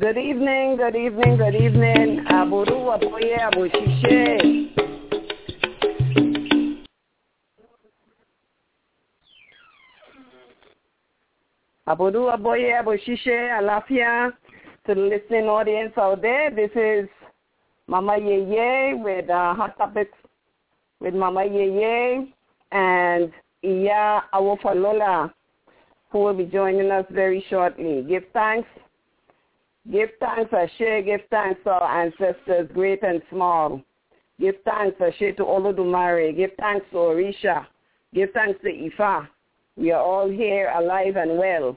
Good evening, good evening, good evening. Aburu aboye aboshishe. Aburu aboye aboshishe alafia to the listening audience out there. This is Mama Yeye with uh, Hot Topics with Mama Yeye and Iya Awofalola who will be joining us very shortly. Give thanks. Give thanks, Ashe. Give thanks to our ancestors, great and small. Give thanks, Ashe, to Olodumare. Give thanks to Orisha. Give thanks to Ifa. We are all here alive and well.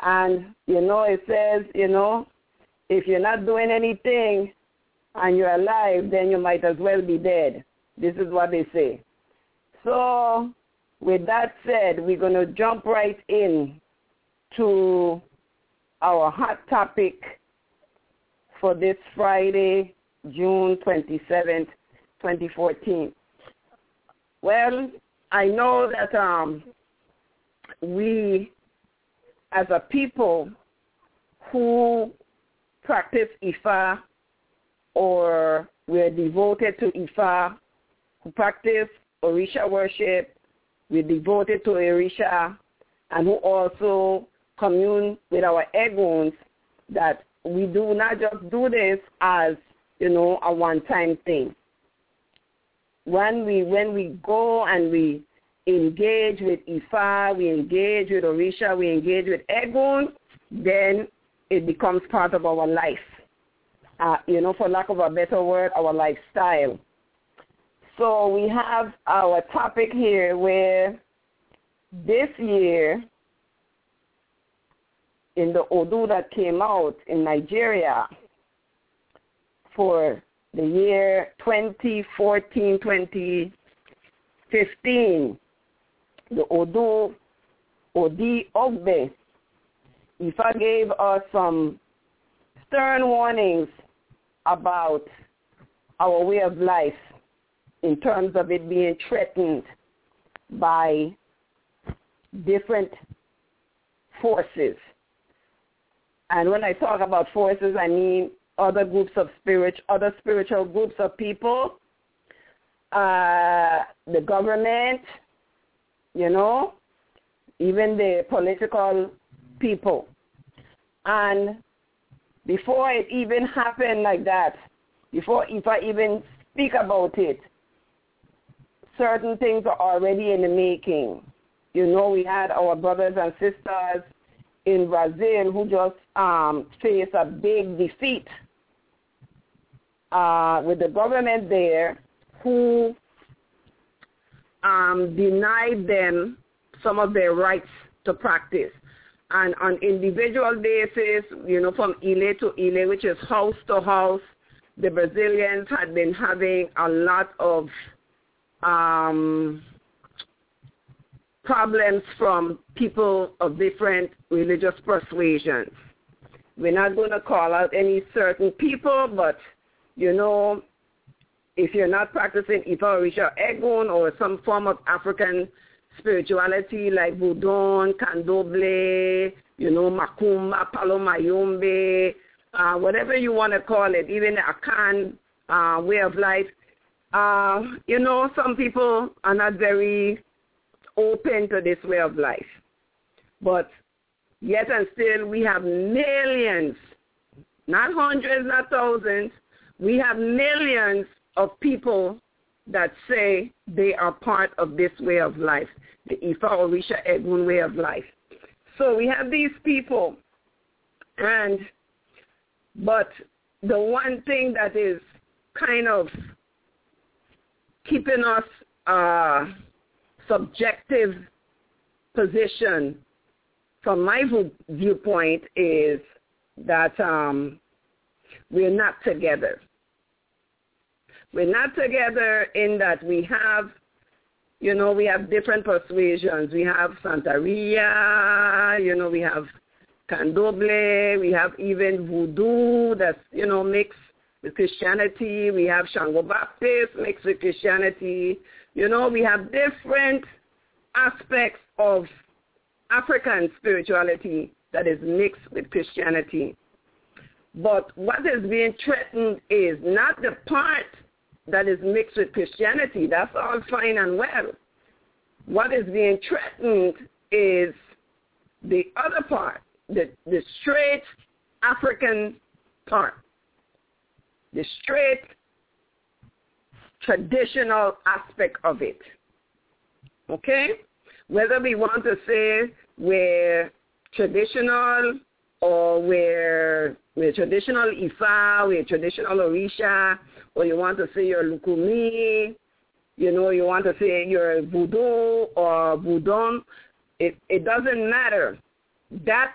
And, you know, it says, you know, if you're not doing anything and you're alive, then you might as well be dead. This is what they say. So with that said, we're going to jump right in to our hot topic for this Friday, June 27th, 2014. Well, I know that um, we, as a people who practice Ifa or we're devoted to Ifa, who practice Orisha worship, we're devoted to Orisha, and who also commune with our Eguns, that we do not just do this as, you know, a one-time thing. When we when we go and we engage with Ifa, we engage with Orisha, we engage with Egun, then it becomes part of our life. Uh, you know, for lack of a better word, our lifestyle. So we have our topic here where this year in the Odu that came out in Nigeria for the year 2014-2015, the Odu Odi Ogbe, Ifa gave us some stern warnings about our way of life in terms of it being threatened by different forces. And when I talk about forces, I mean other groups of spirit, other spiritual groups of people, uh, the government, you know, even the political people. And before it even happened like that, before Ifa even speak about it, certain things are already in the making. You know, we had our brothers and sisters in Brazil who just um, faced a big defeat uh, with the government there who um, denied them some of their rights to practice. And on individual basis, you know, from Ile to Ile, which is house to house, the Brazilians had been having a lot of um, problems from people of different religious persuasions. We're not going to call out any certain people, but, you know, if you're not practicing Ifa Orisha Egun or some form of African spirituality like Vodun, Candomblé, you know, Macumba, Palo Mayombe, uh, whatever you want to call it, even Akan uh, way of life, uh, you know, some people are not very open to this way of life. But yet and still, we have millions, not hundreds, not thousands, we have millions of people that say they are part of this way of life, the Ifa Orisha Egun way of life. So we have these people, and but the one thing that is kind of keeping us uh, subjective position from my viewpoint is that um, we're not together. We're not together in that we have, you know, we have different persuasions. We have Santeria, you know, we have Candomblé, we have even Voodoo that's, you know, mixed with Christianity. We have Shango Baptist mixed with Christianity. You know, we have different aspects of African spirituality that is mixed with Christianity. But what is being threatened is not the part that is mixed with Christianity. That's all fine and well. What is being threatened is the other part, the, the straight African part, the straight traditional aspect of it. Okay? Whether we want to say we're traditional or we're, we're traditional Ifa, we're traditional Orisha, or you want to say you're Lukumi, you know, you want to say you're Voodoo or Voodoo, it, it doesn't matter. That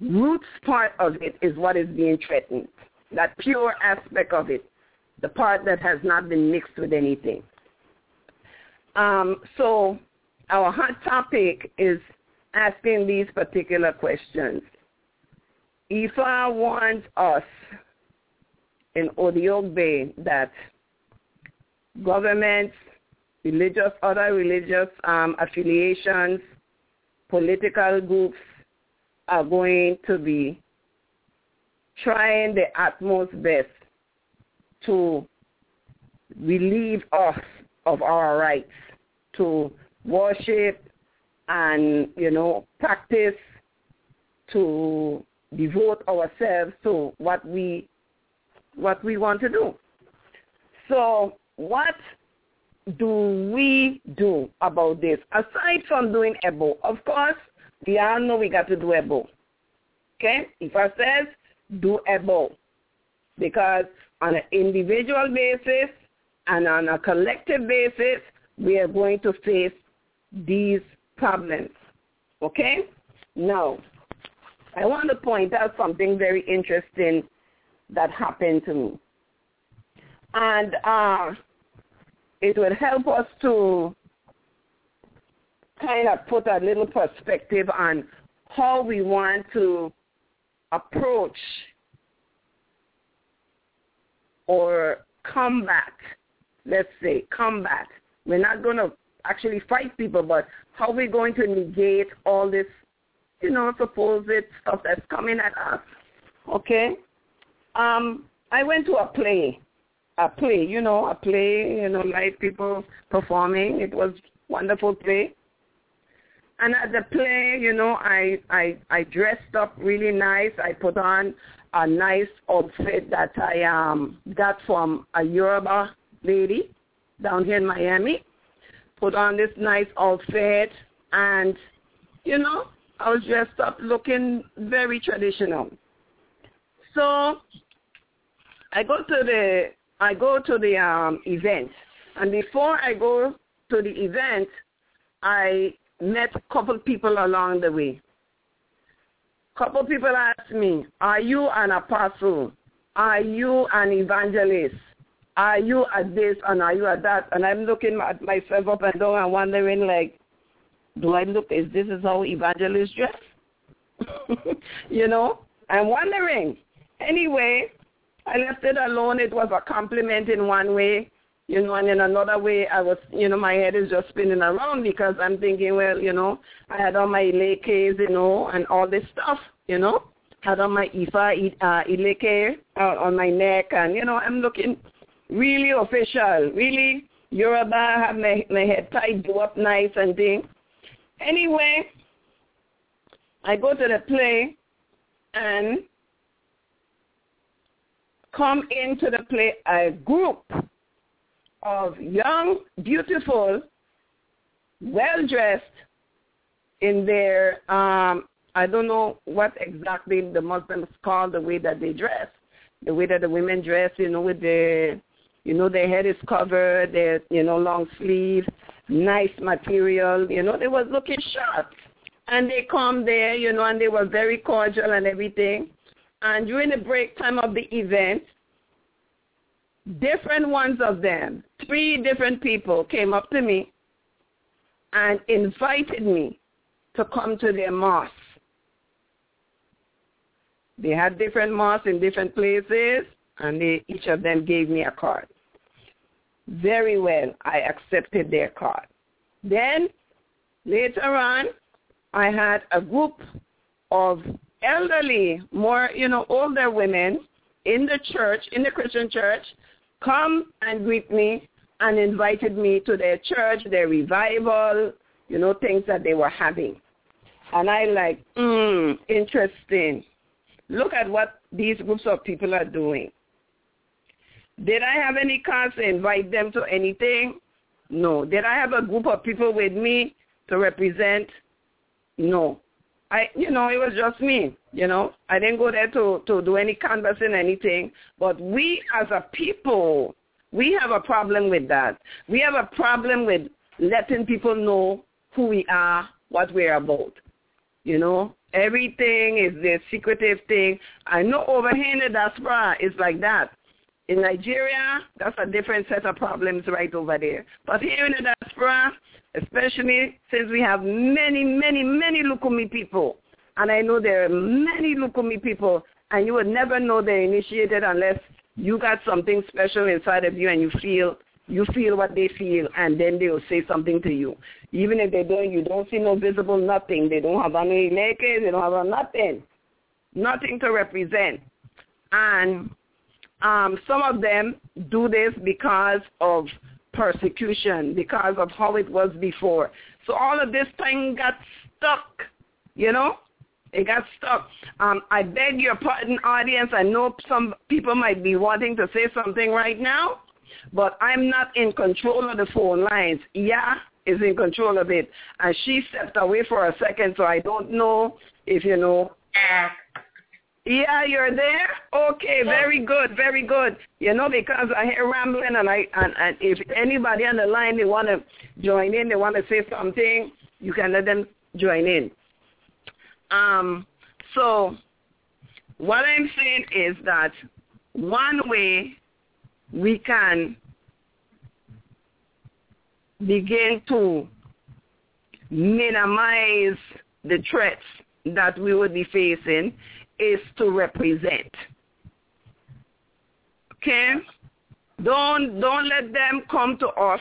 roots part of it is what is being threatened. That pure aspect of it, the part that has not been mixed with anything. Um, so our hot topic is asking these particular questions. IFA wants us in Bay that governments, religious, other religious um, affiliations, political groups are going to be trying the utmost best to relieve us of our rights to worship and, you know, practice to devote ourselves to what we what we want to do. So what do we do about this? Aside from doing EBO, of course, we all know we got to do EBO. Okay? Ifa says, do EBO. Because on an individual basis and on a collective basis, we are going to face these problems. Okay? Now, I want to point out something very interesting that happened to me. And uh, it will help us to kind of put a little perspective on how we want to approach or combat, let's say, combat. We're not going to actually fight people, but how are we're going to negate all this, you know, supposed stuff that's coming at us. Okay? Um, I went to a play a play, you know, a play, you know, live people performing. It was wonderful play. And at the play, you know, I I I dressed up really nice. I put on a nice outfit that I um got from a Yoruba lady down here in Miami. Put on this nice outfit and you know, I was dressed up looking very traditional. So I go to the I go to the um, event, and before I go to the event, I met a couple people along the way. Couple people ask me, "Are you an apostle? Are you an evangelist? Are you at this and are you at that?" And I'm looking at myself up and down and wondering, like, do I look? Is this is how evangelists dress? you know, I'm wondering. Anyway, I left it alone. It was a compliment in one way, you know, and in another way, I was, you know, my head is just spinning around because I'm thinking, well, you know, I had on my ilekes, you know, and all this stuff, you know, had on my ifa, uh, ileke uh, on my neck, and, you know, I'm looking really official, really Yoruba, have my, my head tied, up nice and thing. Anyway, I go to the play, and come into the play a group of young, beautiful, well-dressed in their, um, I don't know what exactly the Muslims call the way that they dress, the way that the women dress, you know, with the, you know, their head is covered, their, you know, long sleeve, nice material, you know, they was looking sharp. And they come there, you know, and they were very cordial and everything. And during the break time of the event, different ones of them, three different people came up to me and invited me to come to their mosque. They had different mosques in different places, and they, each of them gave me a card. Very well, I accepted their card. Then, later on, I had a group of elderly, more, you know, older women in the church, in the Christian church, come and greet me and invited me to their church, their revival, you know, things that they were having. And I like, hmm, interesting. Look at what these groups of people are doing. Did I have any cause to invite them to anything? No. Did I have a group of people with me to represent? No. I, you know, it was just me. You know, I didn't go there to to do any canvassing, anything. But we, as a people, we have a problem with that. We have a problem with letting people know who we are, what we're about. You know, everything is this secretive thing. I know over here in the diaspora it's like that. In Nigeria, that's a different set of problems right over there. But here in the diaspora, especially since we have many, many, many Lukumi people, and I know there are many Lukumi people, and you would never know they're initiated unless you got something special inside of you and you feel you feel what they feel and then they will say something to you. Even if they don't, you don't see no visible nothing. They don't have any naked, they don't have nothing. Nothing to represent. And um, some of them do this because of persecution, because of how it was before. So all of this thing got stuck, you know? It got stuck. Um, I beg your pardon, audience. I know some people might be wanting to say something right now, but I'm not in control of the phone lines. Iya is in control of it. And she stepped away for a second, so I don't know if you know. Yeah, you're there. Okay, very good, very good. You know, because I hear rambling, and I and, and if anybody on the line they want to join in, they want to say something, you can let them join in. Um, so what I'm saying is that one way we can begin to minimize the threats that we would be facing is to represent. Okay? Don't don't let them come to us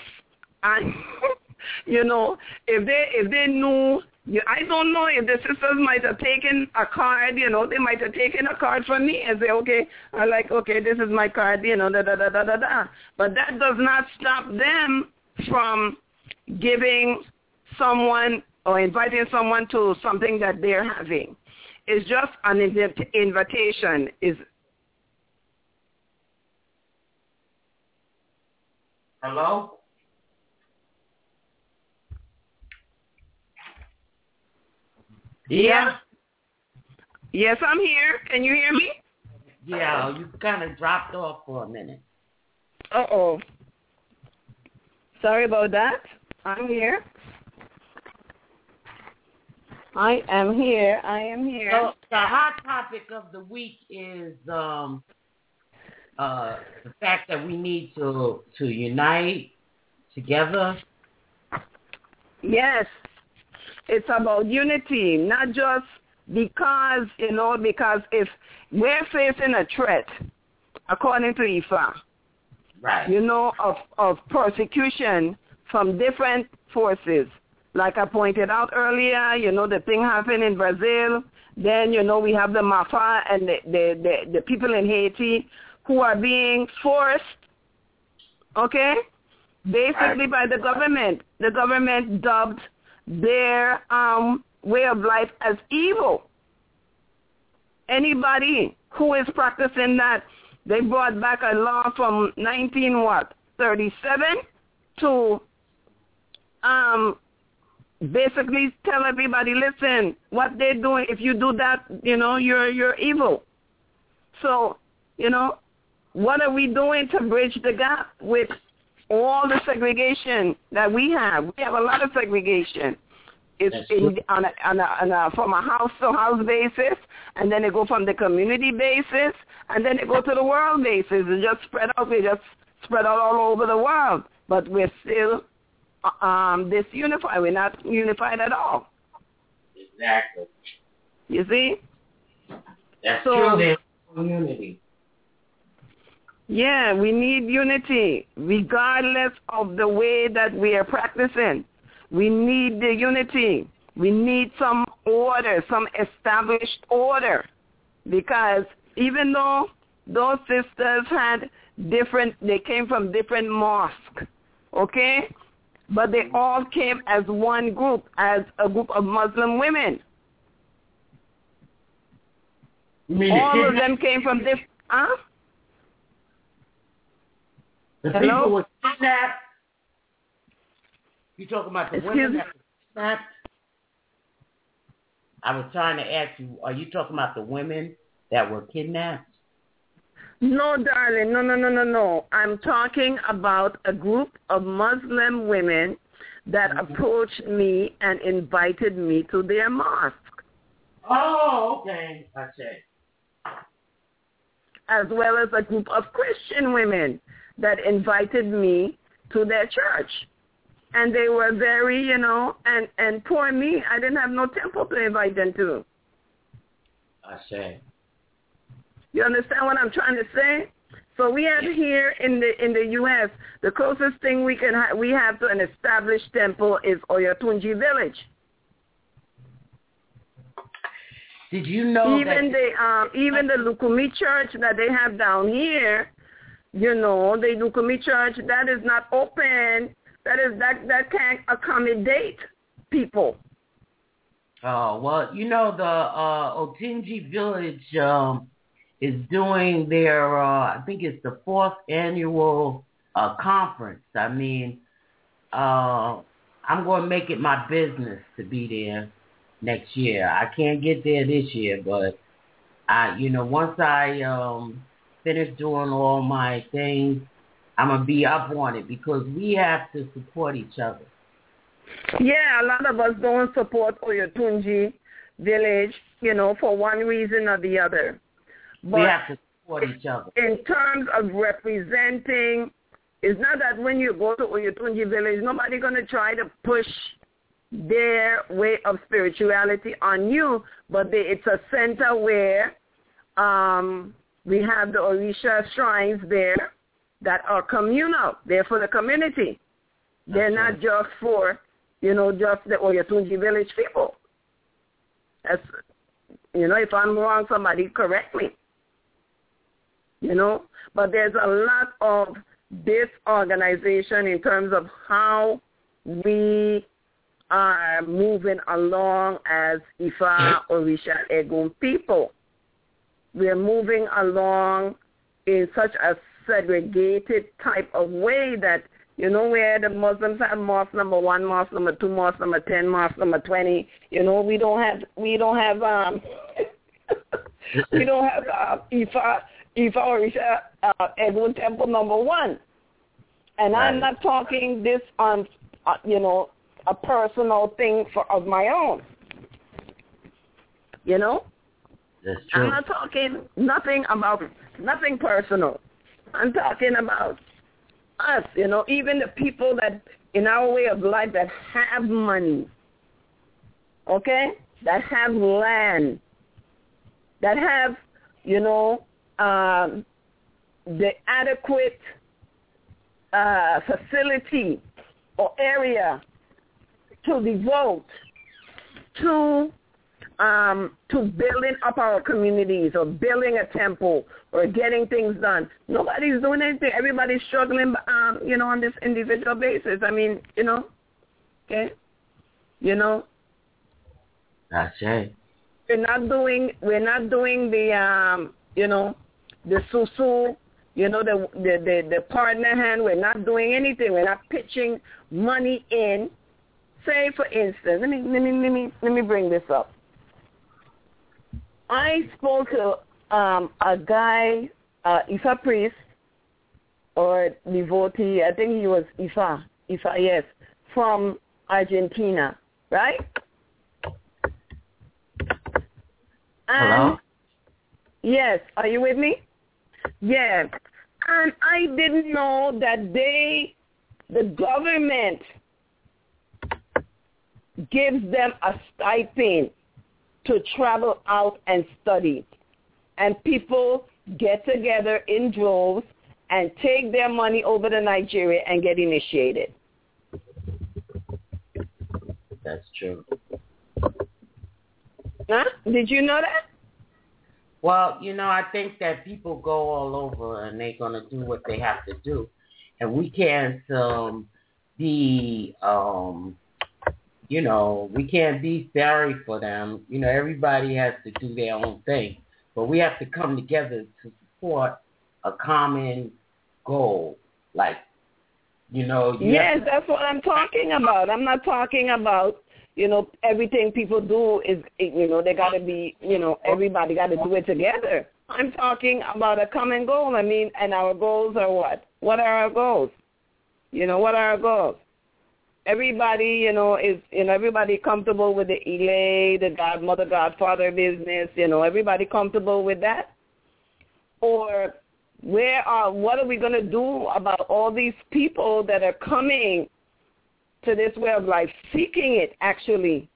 and you know if they if they knew you, I don't know if the sisters might have taken a card, you know, they might have taken a card from me and say, okay, I like, okay, this is my card, you know, da da da da da da. But that does not stop them from giving someone or inviting someone to something that they're having. It's just an invitation. Is Hello? Yeah. Yes, I'm here. Can you hear me? Yeah, you kind of dropped off for a minute. Uh-oh. Sorry about that. I'm here. I am here. I am here. So the hot topic of the week is um, uh, the fact that we need to to unite together. Yes, it's about unity, not just because you know because if we're facing a threat, according to IFA, right. you know, of, of persecution from different forces. Like I pointed out earlier, you know, the thing happened in Brazil. Then, you know, we have the Mafia and the, the, the, the people in Haiti who are being forced, okay, basically by the government. The government dubbed their um, way of life as evil. Anybody who is practicing that they brought back a law from 19 what 37 to um basically tell everybody, listen, what they're doing. If you do that, you know, you're you're evil. So, you know, what are we doing to bridge the gap with all the segregation that we have? We have a lot of segregation. It's in, on a, on a, on a, from a house to house basis, and then it go from the community basis, and then it go to the world basis. It just spread out. We just spread out all over the world, but we're still um, disunified. We're not unified at all. Exactly. You see? That's so, true. Unity. Yeah, we need unity, regardless of the way that we are practicing. We need the unity. We need some order, some established order. Because even though those sisters had different, they came from different mosques, okay? But they all came as one group, as a group of Muslim women. all of them came from different, huh? The Hello? people were kidnapped. You talking about the Excuse women me? that were kidnapped? I was trying to ask you, are you talking about the women that were kidnapped? No, darling, no, no, no, no, no. I'm talking about a group of Muslim women that Mhm. approached me and invited me to their mosque, Oh, okay. I see. as well as a group of Christian women that invited me to their church. And they were very, you know, and, and poor me, I didn't have no temple to invite them to. I see. You understand what I'm trying to say? So we have here in the in the U.S. the closest thing we can ha- we have to an established temple is Oyotunji Village. Did you know even that? the um, even the Lukumi Church that they have down here, you know, the Lukumi Church that is not open. That is that that can't accommodate people. Oh well, you know the uh, Oyotunji Village um, is doing their uh, I think it's the fourth annual uh, conference. I mean, uh, I'm going to make it my business to be there next year. I can't get there this year, but I, you know, once I um, finish doing all my things, I'm gonna be up on it because we have to support each other. Yeah, a lot of us don't support Oyotunji Village, you know, for one reason or the other. But we have to support each other. in terms of representing, it's not that when you go to Oyotunji Village, nobody going to try to push their way of spirituality on you, but they, it's a center where um, we have the Orisha shrines there that are communal. They're for the community. They're That's not right. just for, you know, just the Oyotunji Village people. That's, you know, if I'm wrong, somebody correct me. You know, but there's a lot of disorganization in terms of how we are moving along as Ifa, Orisha, Egun people. We're moving along in such a segregated type of way that you know where the Muslims have mosque number one, mosque number two, mosque number ten, mosque number twenty. You know we don't have we don't have um we don't have uh, Ifa Ifa Orisha uh, Egun Temple number one. And I'm not talking this on uh, you know a personal thing for of my own. You know. That's I'm not talking nothing about nothing personal. I'm talking about us, you know, even the people that in our way of life that have money, okay, that have land, that have, you know, um, the adequate uh, facility or area to devote to um, to building up our communities or building a temple or getting things done. Nobody's doing anything. Everybody's struggling, um, you know, on this individual basis. I mean, you know, okay, you know, That's it. we're not doing we're not doing the um, you know, the susu, you know, the the the, the partner hand. We're not doing anything. We're not pitching money in. Say, for instance, let me let me let me let me bring this up. I spoke to um, a guy, uh, Ifa priest or devotee. I think he was Ifa, Ifa, yes, from Argentina, right? And Hello? Yes, are you with me? Yeah. And I didn't know that they, the government, gives them a stipend to travel out and study. And people get together in droves and take their money over to Nigeria and get initiated. That's true. Huh? Did you know that? Well, you know, I think that people go all over and they're gonna do what they have to do, and we can't um, be, um, you know, we can't be sorry for them. You know, everybody has to do their own thing, but we have to come together to support a common goal. Like, you know. You yes, that's what I'm talking about. I'm not talking about you know, everything people do is, you know, they got to be, you know, everybody got to do it together. I'm talking about a common goal. I mean, and our goals are what? What are our goals? You know, what are our goals? Everybody, you know, is, you know, everybody comfortable with the Ile, the godmother, godfather business, you know, everybody comfortable with that? Or where are, what are we going to do about all these people that are coming to this way of life, seeking it actually,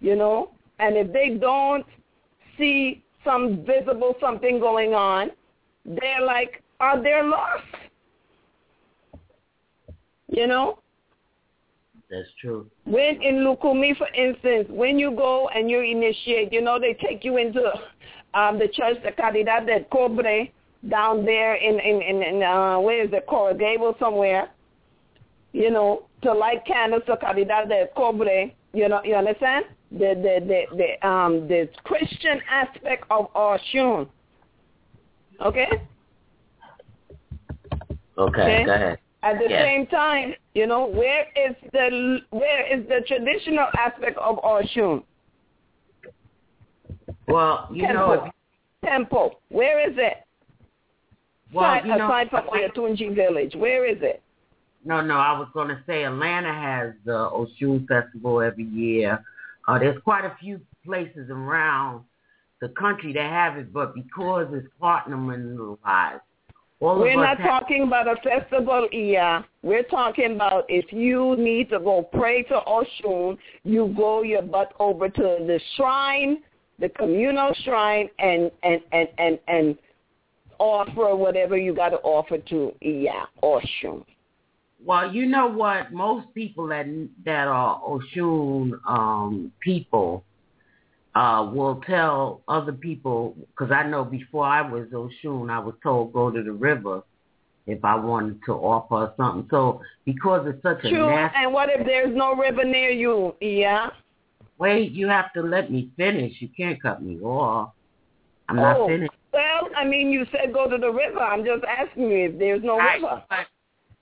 you know. And if they don't see some visible something going on, they're like, are they lost? You know? That's true. When in Lukumi, for instance, when you go and you initiate, you know, they take you into um, the church, the Caridad de Cobre, down there in, in, in, in uh, where is it, Coral Gable somewhere, you know, to light candles to Caridad de Cobre. You know, you understand? The the the the um the Christian aspect of Oshun. Okay. Okay, okay. go ahead. At the yes. same time, you know, where is the where is the traditional aspect of Oshun? Well, you temple. know, if, temple. Where is it? well, aside, you know, aside from Oyotunji village, where is it? No, no, I was going to say Atlanta has the Oshun Festival every year. Uh, there's quite a few places around the country that have it, but because it's compartmentalized, all We're not talking about a festival here. We're talking about if you need to go pray to Oshun, you go your butt over to the shrine, the communal shrine, and and and and, and offer whatever you got to offer to Iya Oshun. Well, you know what? Most people that that are Oshun um, people uh, will tell other people because I know before I was Oshun, I was told go to the river if I wanted to offer something. So because it's such a True. nasty, And what if there's no river near you? Yeah. wait, you have to let me finish. You can't cut me off. I'm not oh, finished. well, I mean, you said go to the river. I'm just asking you if there's no Right, river. but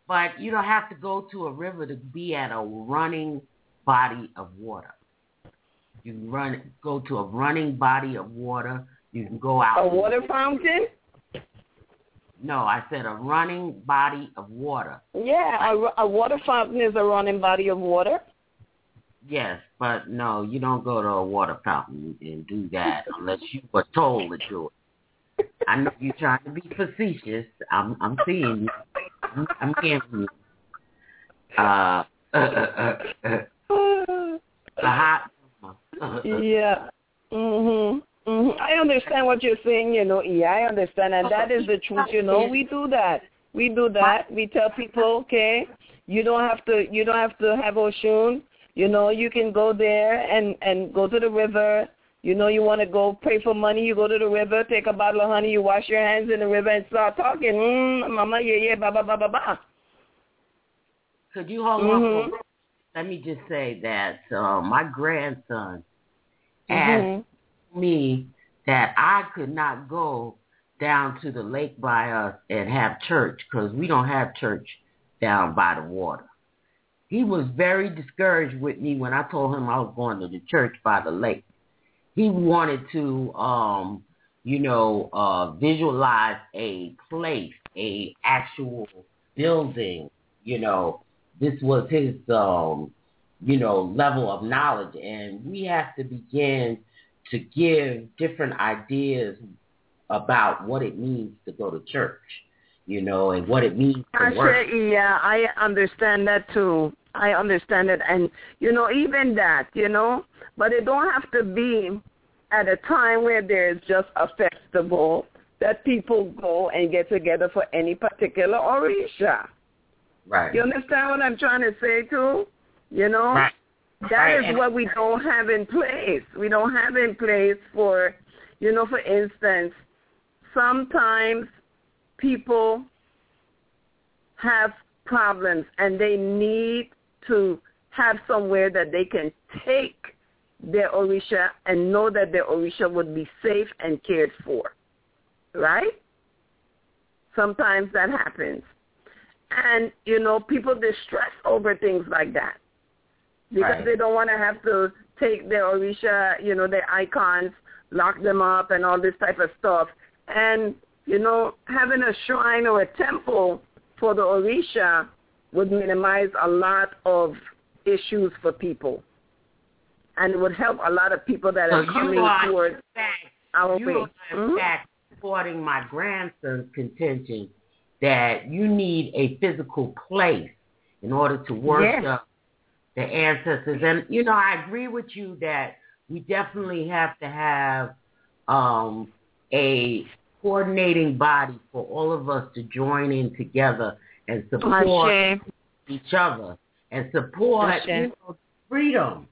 but you don't have to go to a river to be at a running body of water. You can run go to a running body of water. You can go out. A water fountain? No, I said a running body of water. Yeah, a, a water fountain is a running body of water. Yes, but no, you don't go to a water fountain and do that unless you were told to do it. I know you're trying to be facetious. I'm I'm seeing you. I'm, I'm hearing you. Uh, uh, uh, uh, uh, the hot. Yeah. Mhm. Mhm. I understand what you're saying, you know. Yeah, I understand, and that is the truth. You know, we do that. We do that. We tell people, okay, you don't have to. You don't have to have Oshun. You know, you can go there and and go to the river. You know, you want to go pray for money. You go to the river, take a bottle of honey, you wash your hands in the river, and start talking. Mm, mama, yeah, yeah, ba ba ba ba ba. Could you hold Mhm. on? For, let me just say that uh, my grandson Mhm. asked me that I could not go down to the lake by us and have church because we don't have church down by the water. He was very discouraged with me when I told him I was going to the church by the lake. He wanted to, um, you know, uh, visualize a place, a actual building. You know, this was his, um, you know, level of knowledge, and we have to begin to give different ideas about what it means to go to church, you know, and what it means to I work. yeah, I understand that too. I understand it, and you know, even that, you know, but it don't have to be at a time where there's just a festival that people go and get together for any particular orisha. Right. You understand what I'm trying to say too? You know, Right. That right. is what we don't have in place. We don't have in place for, you know, for instance, sometimes people have problems and they need to have somewhere that they can take their Orisha and know that their Orisha would be safe and cared for. Right? Sometimes that happens. And, you know, people distress over things like that because right. they don't want to have to take their Orisha, you know, their icons, lock them up and all this type of stuff. And, you know, having a shrine or a temple for the Orisha would minimize a lot of issues for people. And it would help a lot of people that so are coming are towards fact, our you way. are in mm-hmm. fact supporting my grandson's contention that you need a physical place in order to worship yes. The ancestors. And, you know, I agree with you that we definitely have to have um, a coordinating body for all of us to join in together and support each other and support you know, freedom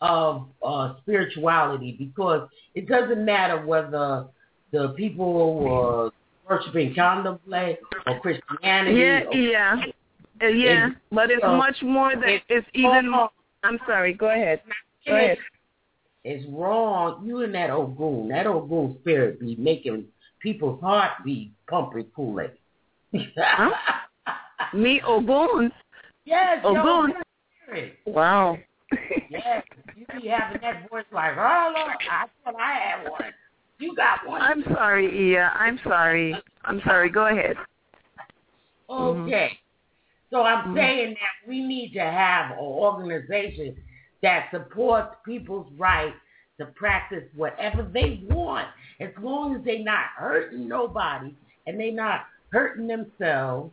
of uh, spirituality because it doesn't matter whether the people were worshiping Candomblé or Christianity. Yeah, or, yeah, uh, yeah. but it's much more than it's, it's even. More, I'm sorry. Go ahead. Go ahead. It's wrong. You and that Ogun, that Ogun spirit be making people's heart be pumping Kool-Aid. huh? Me Ogun. Yes, Ogun. Wow. yes, you be having that voice like, oh Lord, I thought I had one. You got one. I'm sorry, Iya. I'm sorry. I'm sorry. Go ahead. Okay. Mm-hmm. So I'm mm-hmm. saying that we need to have an organization that supports people's right to practice whatever they want, as long as they're not hurting nobody and they're not hurting themselves,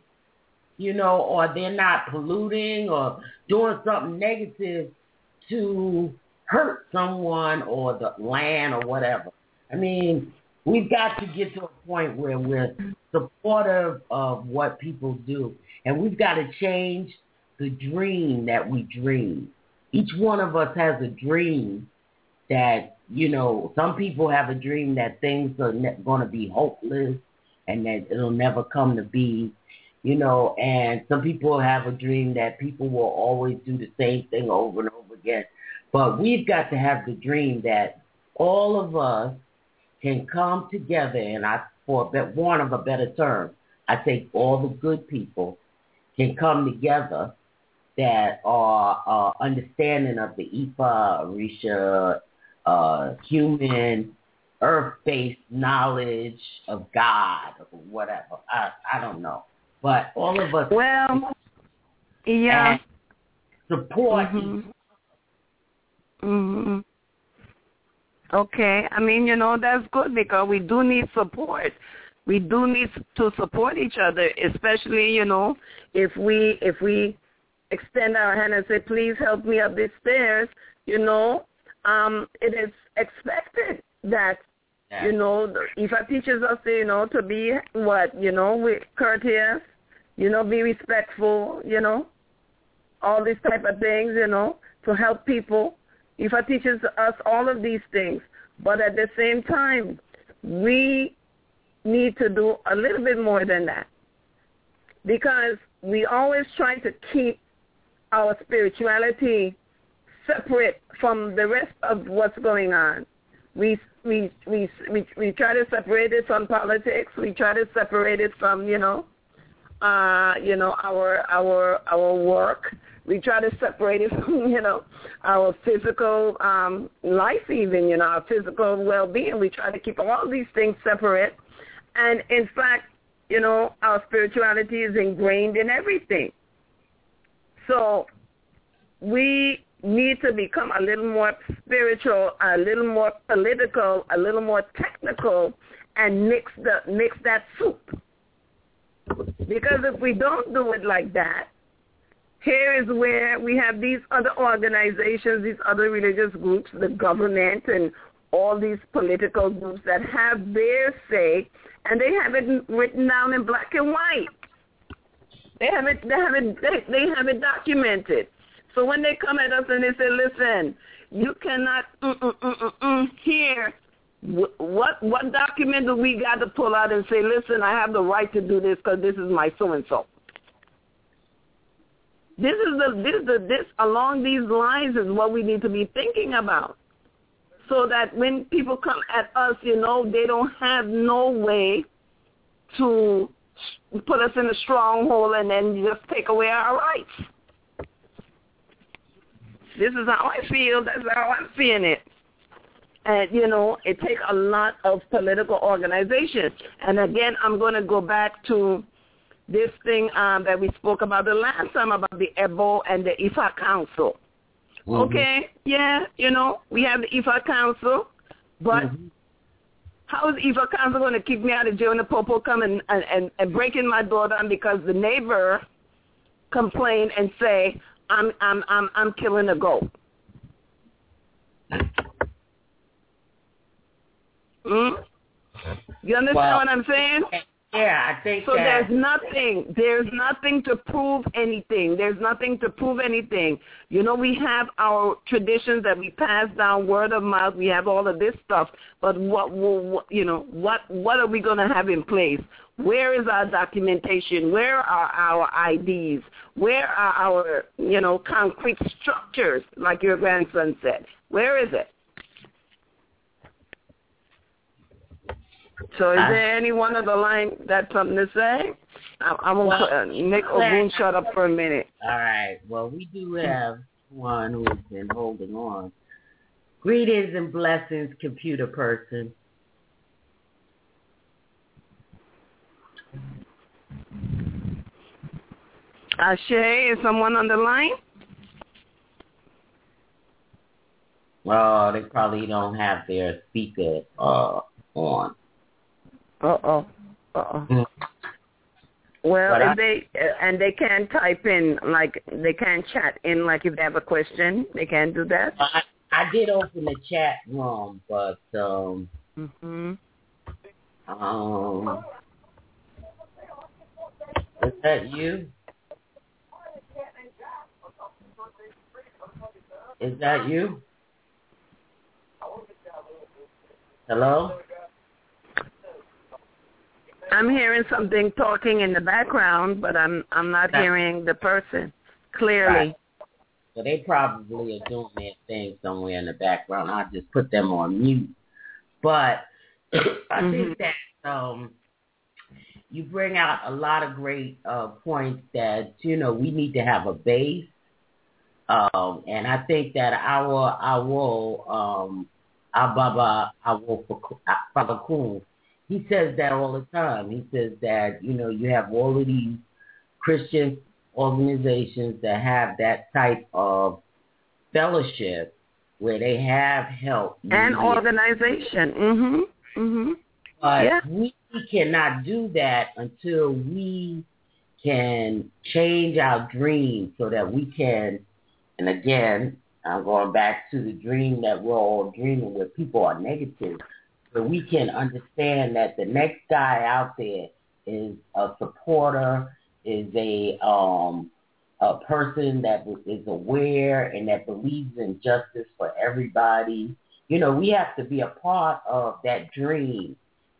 you know, or they're not polluting or doing something negative to hurt someone or the land or whatever. I mean, we've got to get to a point where we're supportive of what people do. And we've got to change the dream that we dream. Each one of us has a dream that, you know, some people have a dream that things are ne- going to be hopeless and that it'll never come to be, you know, and some people have a dream that people will always do the same thing over and over again. But we've got to have the dream that all of us can come together, and I, for want of a better term, I take all the good people can come together that are uh, understanding of the Ifa, Orisha, uh, human, earth-based knowledge of God or whatever. I I don't know, but all of us. Well, yeah. Support. Mm-hmm. Mm-hmm. Okay. I mean, you know, that's good because we do need support. We do need to support each other, especially, you know, if we if we extend our hand and say, please help me up these stairs, you know, um, it is expected that, yeah. you know, Ifa teaches us, you know, to be what, you know, with courteous, you know, be respectful, you know, all these type of things, you know, to help people if Ifa teaches us all of these things, but at the same time, we need to do a little bit more than that because we always try to keep our spirituality separate from the rest of what's going on. We we we we we try to separate it from politics. We try to separate it from you know, uh, you know our our our work. We try to separate it from, you know, our physical um, life even, you know, our physical well-being. We try to keep all these things separate. And in fact, you know, our spirituality is ingrained in everything. So we need to become a little more spiritual, a little more political, a little more technical, and mix the mix that soup. Because if we don't do it like that, here is where we have these other organizations, these other religious groups, the government and all these political groups that have their say, and they have it written down in black and white. They have it. They have it. They, they have it documented. So when they come at us and they say, listen, you cannot mm, mm, mm, here what what document do we got to pull out and say, listen, I have the right to do this because this is my so and so. This is the this the this along these lines is what we need to be thinking about, so that when people come at us, you know, they don't have no way to put us in a stronghold and then just take away our rights. This is how I feel. That's how I'm seeing it. And, you know, it takes a lot of political organization. And again, I'm going to go back to this thing um, that we spoke about the last time about the EBO and the IFA Council. Mm-hmm. Okay, yeah, you know, we have the IFA Council, but mm-hmm. how is IFA Council going to kick me out of jail when the popo come and, and, and break in my door down because the neighbor complain and say, I'm, I'm, I'm, I'm killing a goat? Mm? You understand well, what I'm saying? Yeah, I think so. That... There's nothing. There's nothing to prove anything. There's nothing to prove anything. You know, we have our traditions that we pass down, word of mouth. We have all of this stuff. But what, what you know, what what are we going to have in place? Where is our documentation? Where are our IDs? Where are our you know concrete structures, like your grandson said? Where is it? So is uh, there anyone on the line that's something to say? I, I'm going well, uh, Nick Ogun shut up for a minute. All right. Well, we do have one who's been holding on. Greetings and blessings, computer person. Ashe, is someone on the line? Well, they probably don't have their speaker uh, on. Uh oh. Uh oh. Mm. Well, but if I, they and they can type in like they can chat in like if they have a question, they can do that. I, I did open the chat room, but um, mhm. Um, is that you? Is that you? Hello? I'm hearing something talking in the background, but I'm I'm not That's, hearing the person clearly. Right. So they probably are doing their thing somewhere in the background. I just put them on mute. But I mm-hmm. think that um, you bring out a lot of great uh, points that you know we need to have a base, um, and I think that our our um, Ababa our Falokun he says that all the time. He says that, you know, you have all of these Christian organizations that have that type of fellowship where they have help. And organization. Mhm. Mhm. But yeah. we cannot do that until we can change our dream so that we can and again, I'm going back to the dream that we're all dreaming where people are negative so we can understand that the next guy out there is a supporter, is a um, a person that is aware and that believes in justice for everybody. You know, we have to be a part of that dream,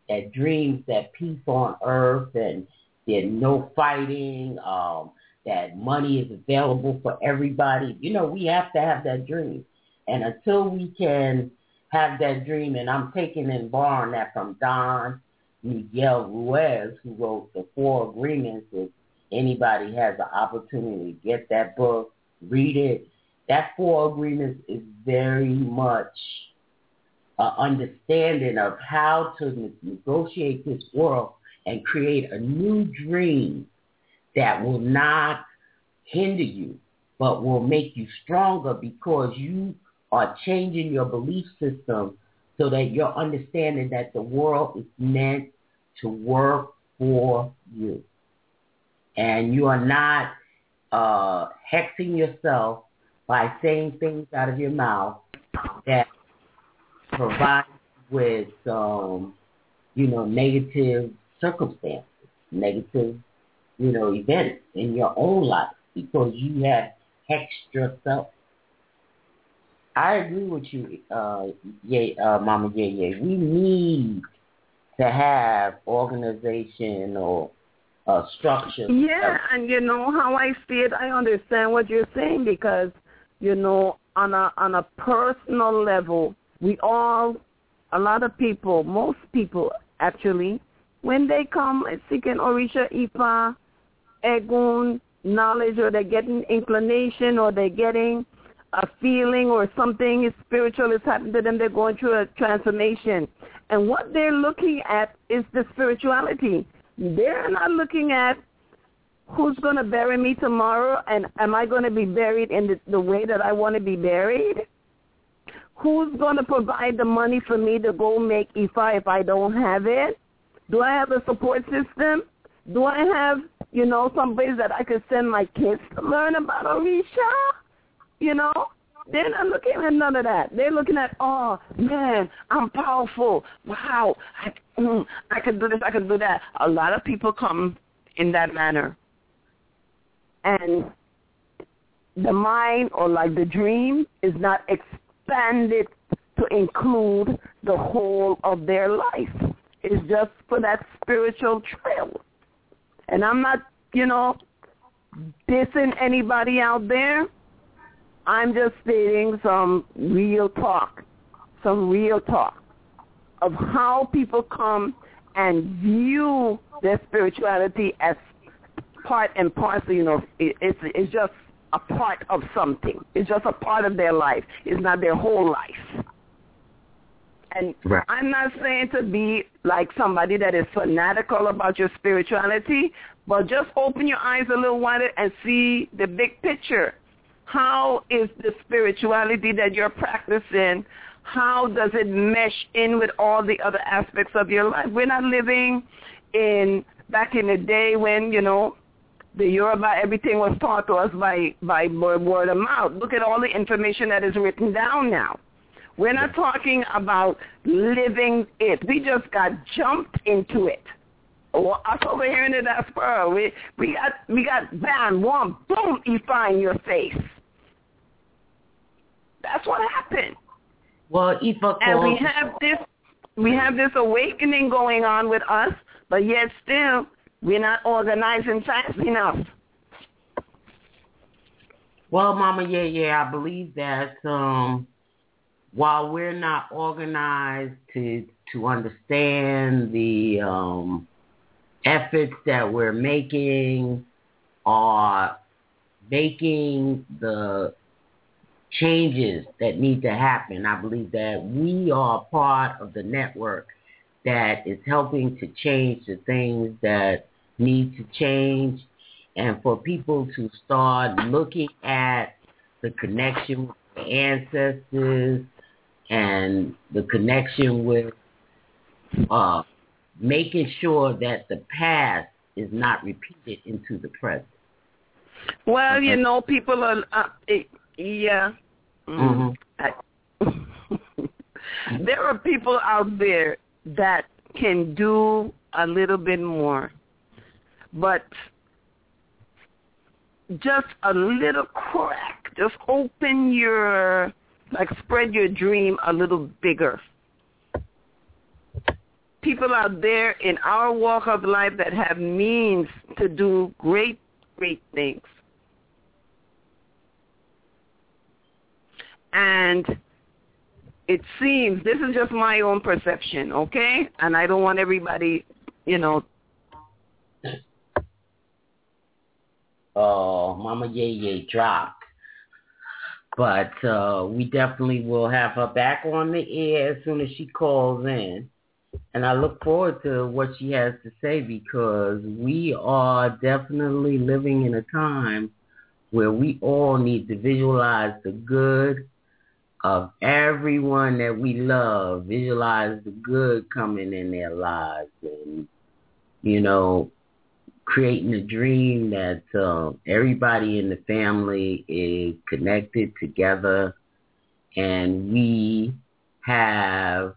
that dreams that peace on earth and there's no fighting, um, that money is available for everybody. You know, we have to have that dream. And until we can have that dream, and I'm taking and borrowing that from Don Miguel Ruiz, who wrote the Four Agreements. If anybody has the opportunity to get that book, read it. That Four Agreements is very much an understanding of how to negotiate this world and create a new dream that will not hinder you, but will make you stronger because you are changing your belief system so that you're understanding that the world is meant to work for you. And you are not uh, hexing yourself by saying things out of your mouth that provide with, um, you know, negative circumstances, negative, you know, events in your own life because you have extra stuff. I agree with you, uh, yeah, uh, Mama Yeye. We need to have organization or uh, structure. Yeah, and you know how I see it. I understand what you're saying because you know on a on a personal level, we all, a lot of people, most people actually, when they come seeking Orisha Ifa, Egun, knowledge, or they're getting inclination, or they're getting a feeling or something spiritual is happening to them, they're going through a transformation. And what they're looking at is the spirituality. They're not looking at who's going to bury me tomorrow and am I going to be buried in the, the way that I want to be buried? Who's going to provide the money for me to go make Ifa if I don't have it? Do I have a support system? Do I have, you know, some place that I could send my kids to learn about Orisha? You know? They're not looking at none of that. They're looking at, oh, man, I'm powerful. Wow, I, mm, I can do this, I can do that. A lot of people come in that manner. And the mind or like the dream is not expanded to include the whole of their life. It's just for that spiritual trail. And I'm not, you know, dissing anybody out there. I'm just stating some real talk, some real talk of how people come and view their spirituality as part and parcel. You know, it, it's it's just a part of something. It's just a part of their life. It's not their whole life. And right. I'm not saying to be like somebody that is fanatical about your spirituality, but just open your eyes a little wider and see the big picture how is the spirituality that you're practicing, how does it mesh in with all the other aspects of your life? We're not living in back in the day when, you know, the Yoruba, everything was taught to us by, by word of mouth. Look at all the information that is written down now. We're not talking about living it. We just got jumped into it. Well, us over here in the diaspora, we we got we got bam, one, boom, you find your face. That's what happened. Well, and we have this we have this awakening going on with us, but yet still we're not organizing fast enough. Well, Mama, yeah, yeah, I believe that um, while we're not organized to to understand the um, efforts that we're making, are making the changes that need to happen. I believe that we are part of the network that is helping to change the things that need to change and for people to start looking at the connection with the ancestors and the connection with uh, making sure that the past is not repeated into the present. Well, you know, people are, uh, yeah. Mm-hmm. there are people out there that can do a little bit more, but just a little crack. Just open your, like spread your dream a little bigger. People out there in our walk of life that have means to do great, great things. And it seems, this is just my own perception, okay? And I don't want everybody, you know. Oh, Mama Yeye dropped. But uh, we definitely will have her back on the air as soon as she calls in. And I look forward to what she has to say because we are definitely living in a time where we all need to visualize the good of everyone that we love, visualize the good coming in their lives and, you know, creating a dream that uh, everybody in the family is connected together and we have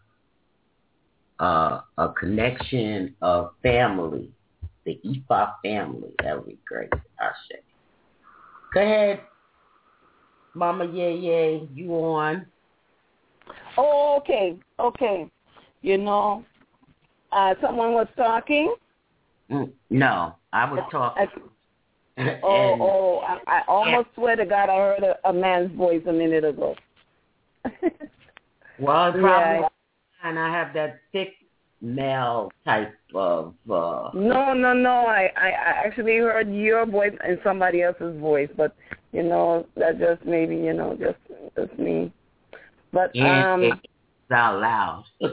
uh, a connection of family, the Ifa family. That would be great, I say. Go ahead, Mama Yeye, you on? Oh, okay, okay. You know, uh, someone was talking. Mm, no, I was talking. I, oh, oh! I, I almost swear to God, I heard a, a man's voice a minute ago. well, probably, yeah. and I have that thick male type of. Uh... No, no, no. I, I, actually heard your voice and somebody else's voice, but you know that just maybe you know just just me. But um, it's out loud.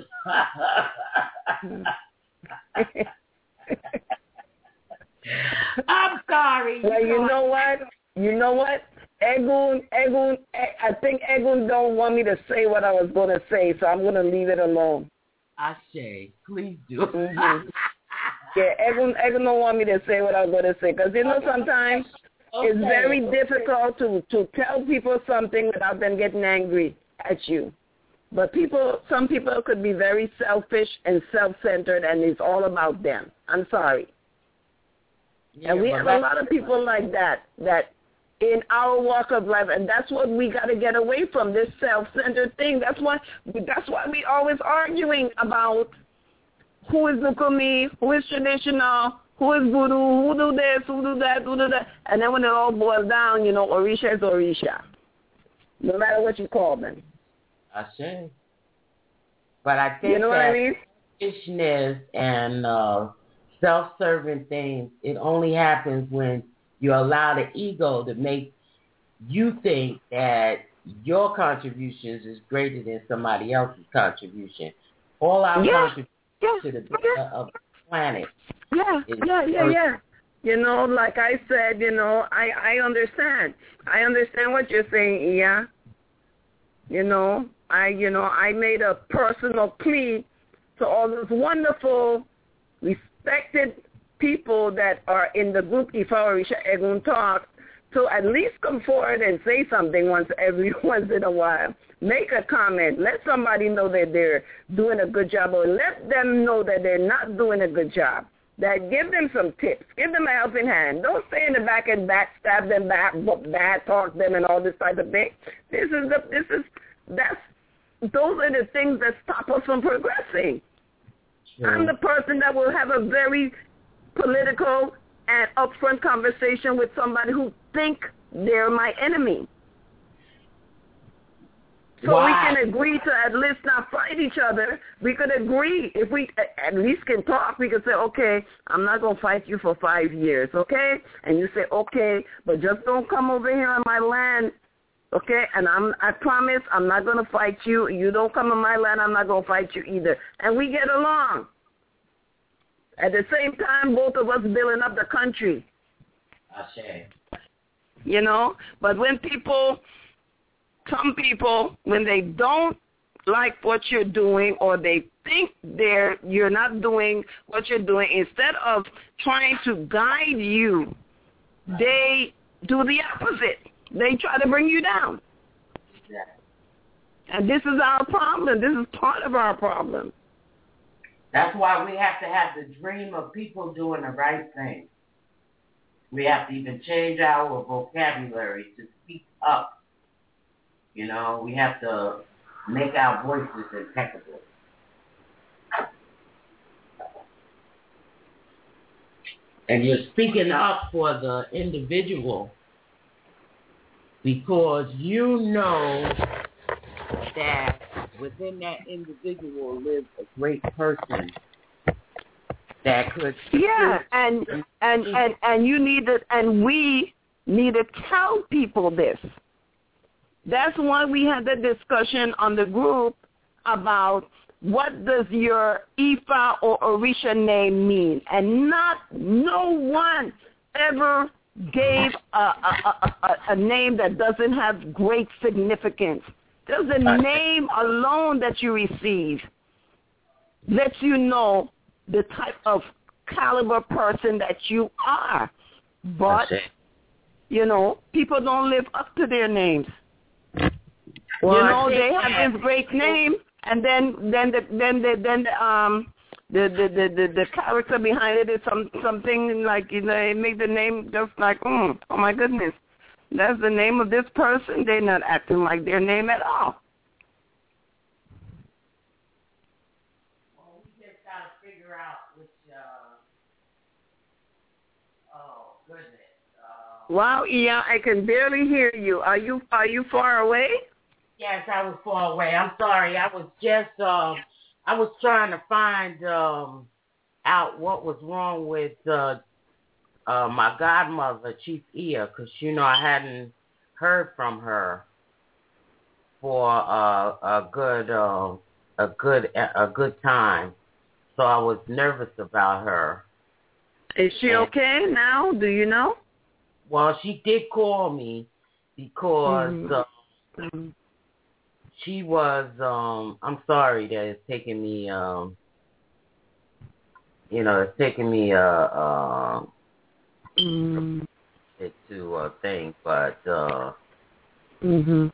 I'm sorry. Well, you know what? You know what? Egun, Egun, I think Egun don't want me to say what I was going to say, so I'm going to leave it alone. Ashe, please do. Mm-hmm. yeah, Egun don't want me to say what I was going to say, because you know sometimes okay. it's very difficult to to tell people something without them getting angry at you. But people, some people could be very selfish and self-centered, and it's all about them. I'm sorry. Yeah, and we have a lot of people like that, that in our walk of life, and that's what we got to get away from this self-centered thing. That's why that's why we always arguing about who is Lukumi, who is traditional, who is voodoo, who do this, who do that, who do that, and then when it all boils down, you know, Orisha is Orisha, no matter what you call them. I say, but I think you know that what I mean? and uh, self-serving things, it only happens when you allow the ego to make you think that your contributions is greater than somebody else's contribution. All our yeah. contributions yeah. to the yeah. of the planet. Yeah, yeah, yeah, yeah. You know, like I said, you know, I I understand. I understand what you're saying, yeah. You know, I you know, I made a personal plea to all those wonderful respected people that are in the group Ifa Orisha Egun Talk to at least come forward and say something once every once in a while. Make a comment. Let somebody know that they're doing a good job or let them know that they're not doing a good job. That give them some tips. Give them a helping hand. Don't stay in the back and backstab them, back, bad talk them and all this type of thing. This is the this is that's those are the things that stop us from progressing. Sure. I'm the person that will have a very political and upfront conversation with somebody who think they're my enemy. So wow. we can agree to at least not fight each other. We could agree if we at least can talk. We could say, okay, I'm not gonna fight you for five years, okay? And you say, okay, but just don't come over here on my land, okay? And I'm I promise I'm not gonna fight you. You don't come on my land, I'm not gonna fight you either. And we get along. At the same time, both of us building up the country. Ashe. You know, but when people, some people, when they don't like what you're doing or they think they're you're not doing what you're doing, instead of trying to guide you, they do the opposite. They try to bring you down. Yeah. And this is our problem. This is part of our problem. That's why we have to have the dream of people doing the right thing. We have to even change our vocabulary to speak up. You know, we have to make our voices impeccable. And you're speaking up for the individual because you know that within that individual lives a great person that could yeah and and and and you need to and we need to tell people this that's why we had the discussion on the group about what does your Ifa or Orisha name mean? And not, no one ever gave a, a, a, a, name that doesn't have great significance. Just the name alone that you receive lets you know the type of caliber person that you are. But, you know, people don't live up to their names. Well, you know, they have this great name, and then then the then the then the um the the the the, the character behind it is some something like you know it make the name just like mm, oh my goodness That's the name of this person. They're not acting like their name at all. Well, we just gotta figure out which. Uh... Oh goodness. Uh... Wow, I can barely hear you. Are you are you far away? Yes, I was far away. I'm sorry. I was just um I was trying to find um out what was wrong with uh uh my godmother, Chief Iya, because you know I hadn't heard from her for uh, a good uh, a good a good time, so I was nervous about her. Is she and, okay now? Do you know? Well, she did call me because mm-hmm. uh, she was um I'm sorry that it's taking me um you know, it's taking me uh uh mm. to a thing, but uh mhm.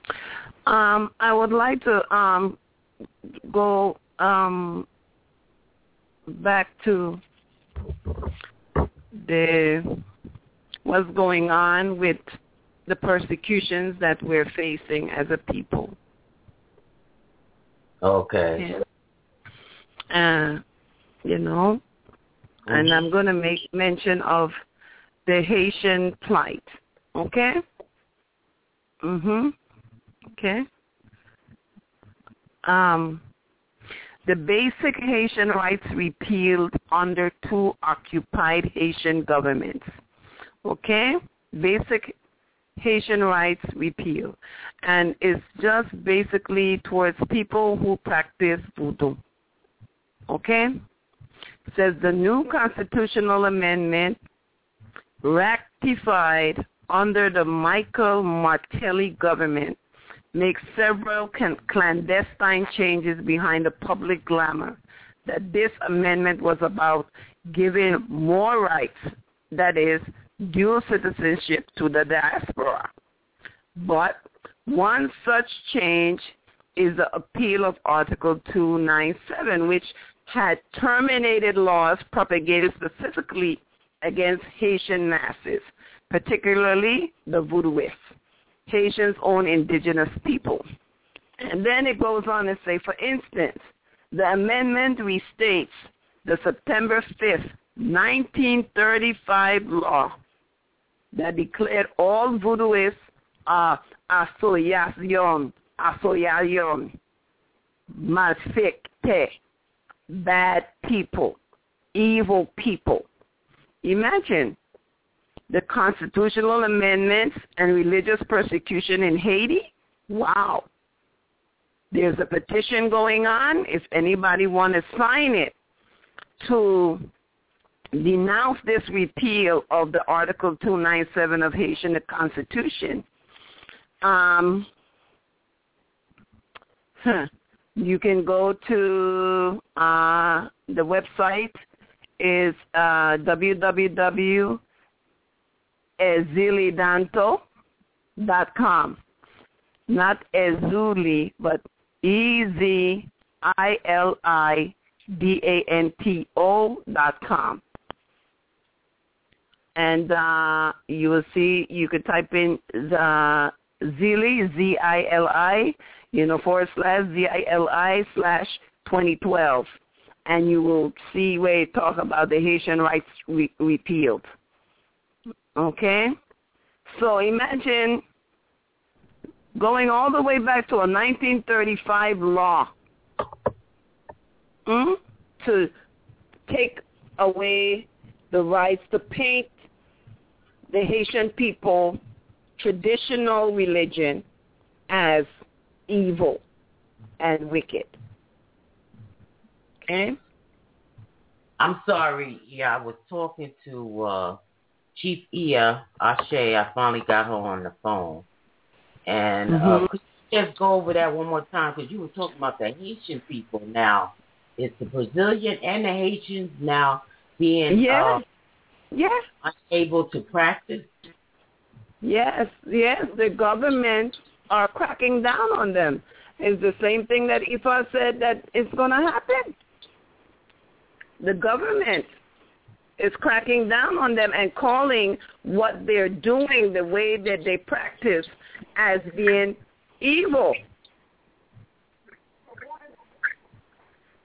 Um I would like to um go um back to the what's going on with the persecutions that we're facing as a people. Okay. Yeah. Uh, you know, mm-hmm. and I'm going to make mention of the Haitian plight. Okay? Mhm. Okay. Um the basic Haitian rights repealed under two occupied Haitian governments. Okay? Basic Haitian rights repeal. And it's just basically towards people who practice voodoo. Okay? Says the new constitutional amendment ratified under the Michael Martelly government makes several clandestine changes behind the public glamour that this amendment was about giving more rights, that is, dual citizenship to the diaspora. But one such change is the appeal of Article 297, which had terminated laws propagated specifically against Haitian masses, particularly the voodooists, Haitians' own indigenous people. And then it goes on to say, for instance, the amendment restates the September 5th, 1935 law that declared all voodooists are asociación, asociación, malfecte, bad people, evil people. Imagine the constitutional amendments and religious persecution in Haiti. Wow. There's a petition going on. If anybody want to sign it to denounce this repeal of the Article 297 of Haitian Constitution, um, huh, you can go to uh, the website is uh. Not Ezuli, but E-Z-I-L-I-D-A-N-T-O dot com and uh, you will see you could type in the Zili Z I L I you know forward slash Z I L I slash 2012, and you will see where it talks about the Haitian rights re- repealed. Okay, so imagine going all the way back to a 1935 law mm, to take away the rights to paint the Haitian people traditional religion as evil and wicked. Okay? I'm sorry. Yeah, I was talking to uh, Chief Iya Ashe. I finally got her on the phone. And uh, mm-hmm. uh, could you just go over that one more time? Because you were talking about the Haitian people now. It's the Brazilian and the Haitians now being yeah. uh, Yes. Unable to practice? Yes, yes. The government are cracking down on them. It's the same thing that Ifa said that it's going to happen. The government is cracking down on them and calling what they're doing, the way that they practice, as being evil.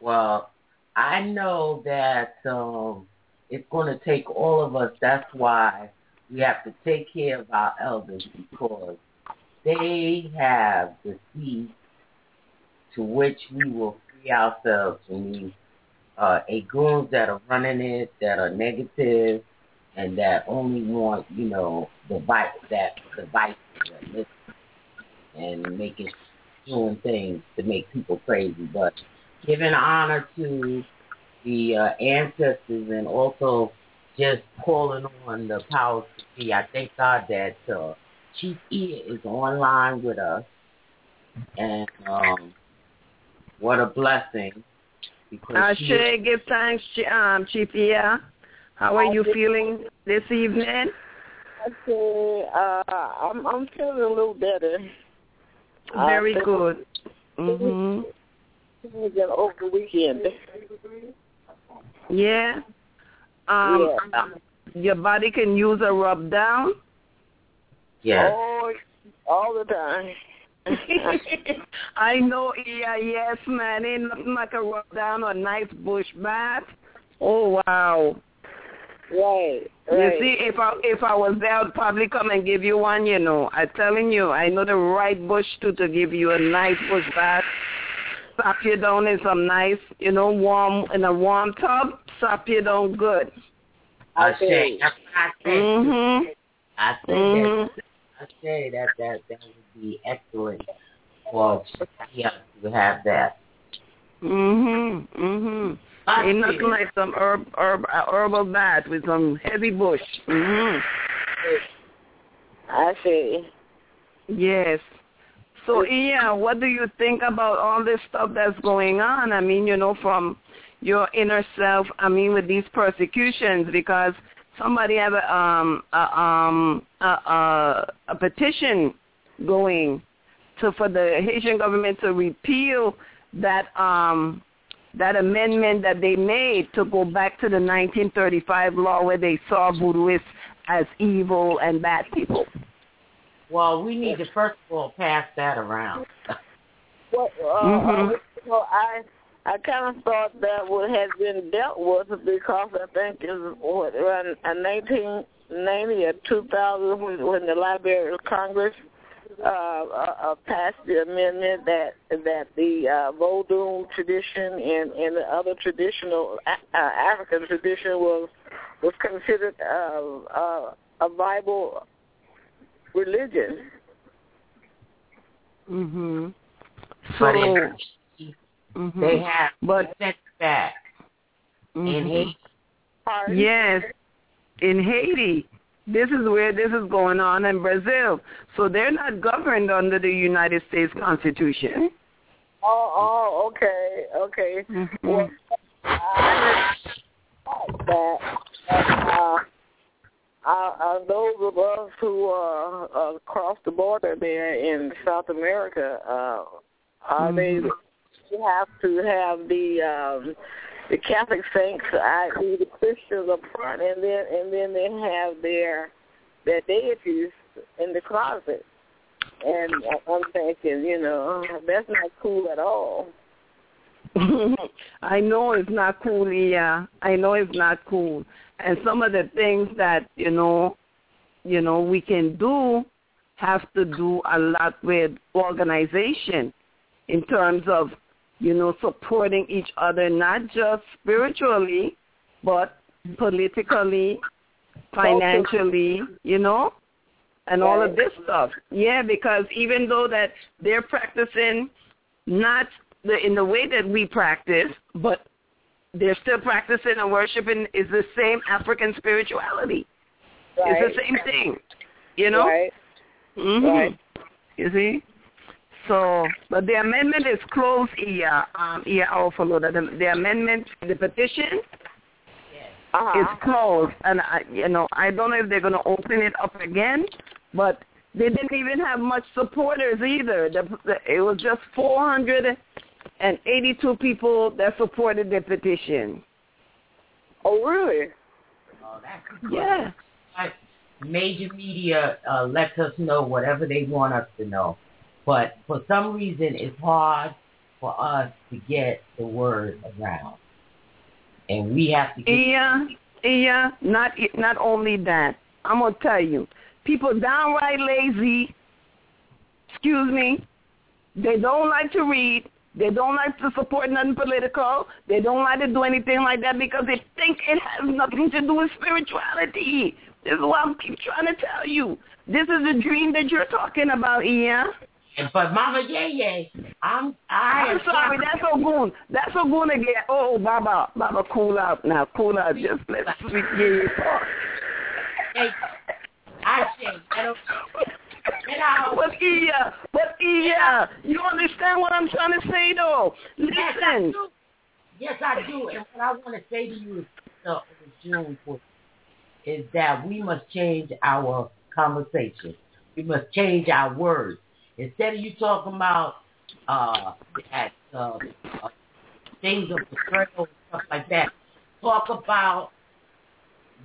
Well, I know that um, it's going to take all of us. That's why we have to take care of our elders because they have the seed to which we will free ourselves from these uh, a goons that are running it, that are negative, and that only want, you know, the vice, that the vice and making doing things to make people crazy. But giving honor to the uh, ancestors and also just calling on the powers to be. I thank God that uh, Chief E is online with us, and um, what a blessing. Because I should give thanks, um, Chief E. How are you feeling this evening? Okay, uh, I'm I'm feeling a little better. Very uh, good. Mhm. Over the weekend. Yeah. Um, yeah. Your body can use a rub down. Yeah. Oh, all the time. I know, yeah, yes, man. Ain't nothing like a rub down or a nice bush bath. Oh wow. Right, right. You see, if I if I was there, I'd probably come and give you one. You know, I'm telling you, I know the right bush to to give you a nice bush bath. Slap you down in some nice, you know, warm in a warm tub. Slap you down good. I say, I say. Mhm. I say mm-hmm. that. I say that that that would be excellent for yeah to have that. Mhm. Mhm. Ain't nothing like some herb, herb, uh, herbal bath with some heavy bush. Mhm. I see. Yes. So, yeah, what do you think about all this stuff that's going on? I mean, you know, from your inner self. I mean, with these persecutions, because somebody have a um a, um a, a, a petition going to for the Haitian government to repeal that um that amendment that they made to go back to the 1935 law where they saw voodooists as evil and bad people. Well, we need to first of all pass that around. well, uh, mm-hmm. well, I I kind of thought that would have been dealt with because I think it was what around 1990 or 2000 when, when the Library of Congress uh, uh, uh, passed the amendment that that the uh, Vodou tradition and and the other traditional uh, African tradition was was considered uh, uh, a viable religion. Mhm. So mm-hmm. they have but sent back mm-hmm. in Haiti. Yes, in Haiti. This is where this is going on in Brazil. So they're not governed under the United States Constitution. Oh, oh, okay, okay. Mm-hmm. Well, I that uh, uh, those of us who are uh, across the border there in South America, uh, mm-hmm. they have to have the um, the Catholic saints, i.e., the Christians up front, and then and then they have their their deities in the closet. And I'm thinking, you know, oh, that's not cool at all. I know it's not cool, yeah. I know it's not cool. And some of the things that, you know, you know, we can do have to do a lot with organization in terms of you know, supporting each other, not just spiritually, but politically, financially, you know, and all of this stuff. Yeah, because even though that they're practicing not the, in the way that we practice, but they're still practicing and worshiping is the same African spirituality. Right. It's the same thing, you know. Right. Mm-hmm. Right. You see. So, but the amendment is closed here, um, here also, the, the amendment, the petition uh-huh. is closed. And, I, you know, I don't know if they're going to open it up again, but they didn't even have much supporters either. The, the, it was just 482 people that supported the petition. Oh, really? Uh, that's yeah. Major media uh, lets us know whatever they want us to know, but for some reason it's hard for us to get the word around, and we have to. Get yeah, yeah. Not not only that. I'm gonna tell you, people downright lazy. Excuse me. They don't like to read. They don't like to support nothing political. They don't like to do anything like that because they think it has nothing to do with spirituality. This is what I'm keep trying to tell you. This is a dream that you're talking about, Ian. But Mama Yeye, I'm I I'm sorry, that's so good. That's so good again. Oh, Baba, Baba, cool out now, cool out. Just let sweet Yeye talk. Hey, I say, I don't. But Iya, but Iya, you understand what I'm trying to say though? Yes, I Listen. do. Yes, I do. And what I want to say to you uh, June is that we must change our conversation. We must change our words. Instead of you talking about uh, uh, uh, things of betrayal and stuff like that, talk about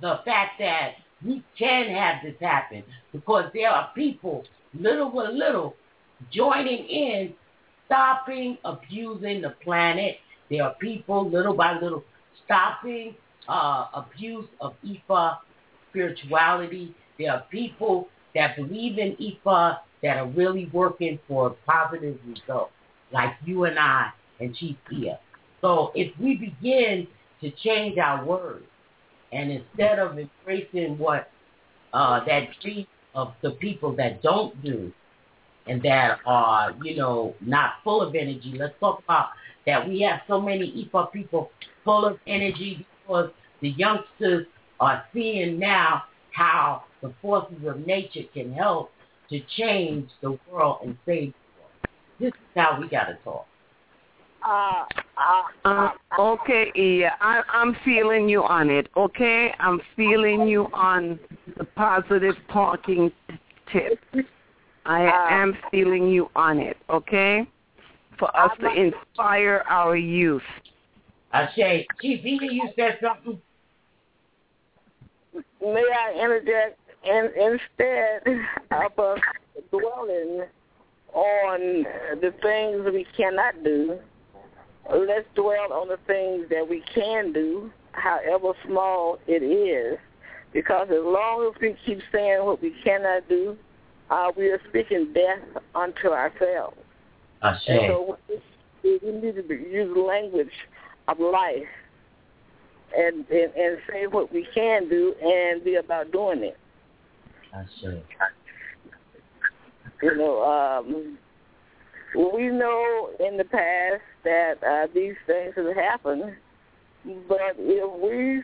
the fact that we can have this happen because there are people, little by little, joining in, stopping abusing the planet. There are people, little by little, stopping uh, abuse of Ifa spirituality. There are people that believe in Ifa that are really working for positive results, like you and I and Chief Iya. So if we begin to change our words, and instead of embracing what uh, that treat of the people that don't do and that are, you know, not full of energy, let's talk about that we have so many IFA people full of energy because the youngsters are seeing now how the forces of nature can help to change the world and save the world. This is how we got to talk. Uh, uh, Uh, okay, Iya, I, I'm feeling you on it. Okay, I'm feeling you on the positive talking t- tip. I Uh, am feeling you on it. Okay, for us to I'm- inspire our youth. Ashe, Chief Iya, you said something? may I interject? And instead of us dwelling on the things we cannot do, let's dwell on the things that we can do, however small it is. Because as long as we keep saying what we cannot do, uh, we are speaking death unto ourselves. And Ashe. so we need to use language of life and, and and say what we can do and be about doing it. You know, um, we know in the past that uh, these things have happened, but if we,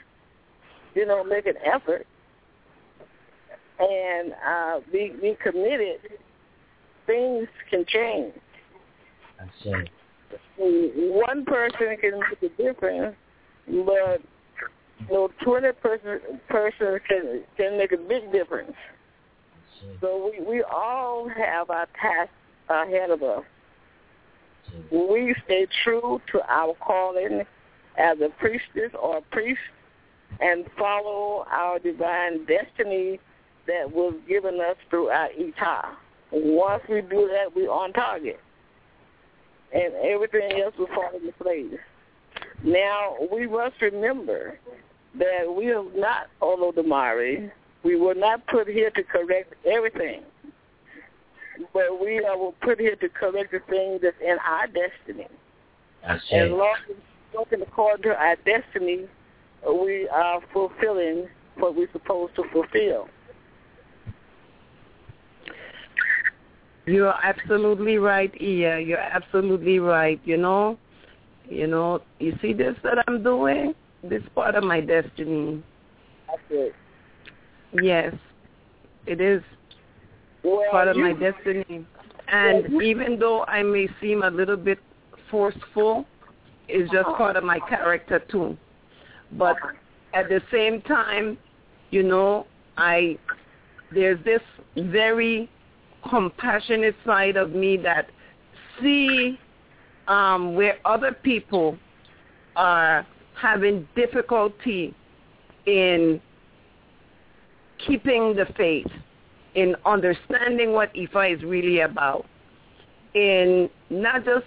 you know, make an effort and uh, be be committed, things can change. Ashe. one person can make a difference, but you know, twenty person person can can make a big difference. So we we all have our task ahead of us. We stay true to our calling as a priestess or priest, and follow our divine destiny that was given us through our Ita. Once we do that, we're on target, and everything else will fall into place. Now we must remember that we are not Olodumare. We were not put here to correct everything, but we are put here to correct the things that's in our destiny. As Ashe. long as we're working according to our destiny, we are fulfilling what we're supposed to fulfill. You're absolutely right, Iya. You're absolutely right. You know, you know, you see this that I'm doing. This part of my destiny. That's it. Yes, it is Well, part of you, my destiny. And even though I may seem a little bit forceful, it's just part of my character too. But at the same time, you know, I there's this very compassionate side of me that see um, where other people are having difficulty in keeping the faith, in understanding what Ifa is really about, in not just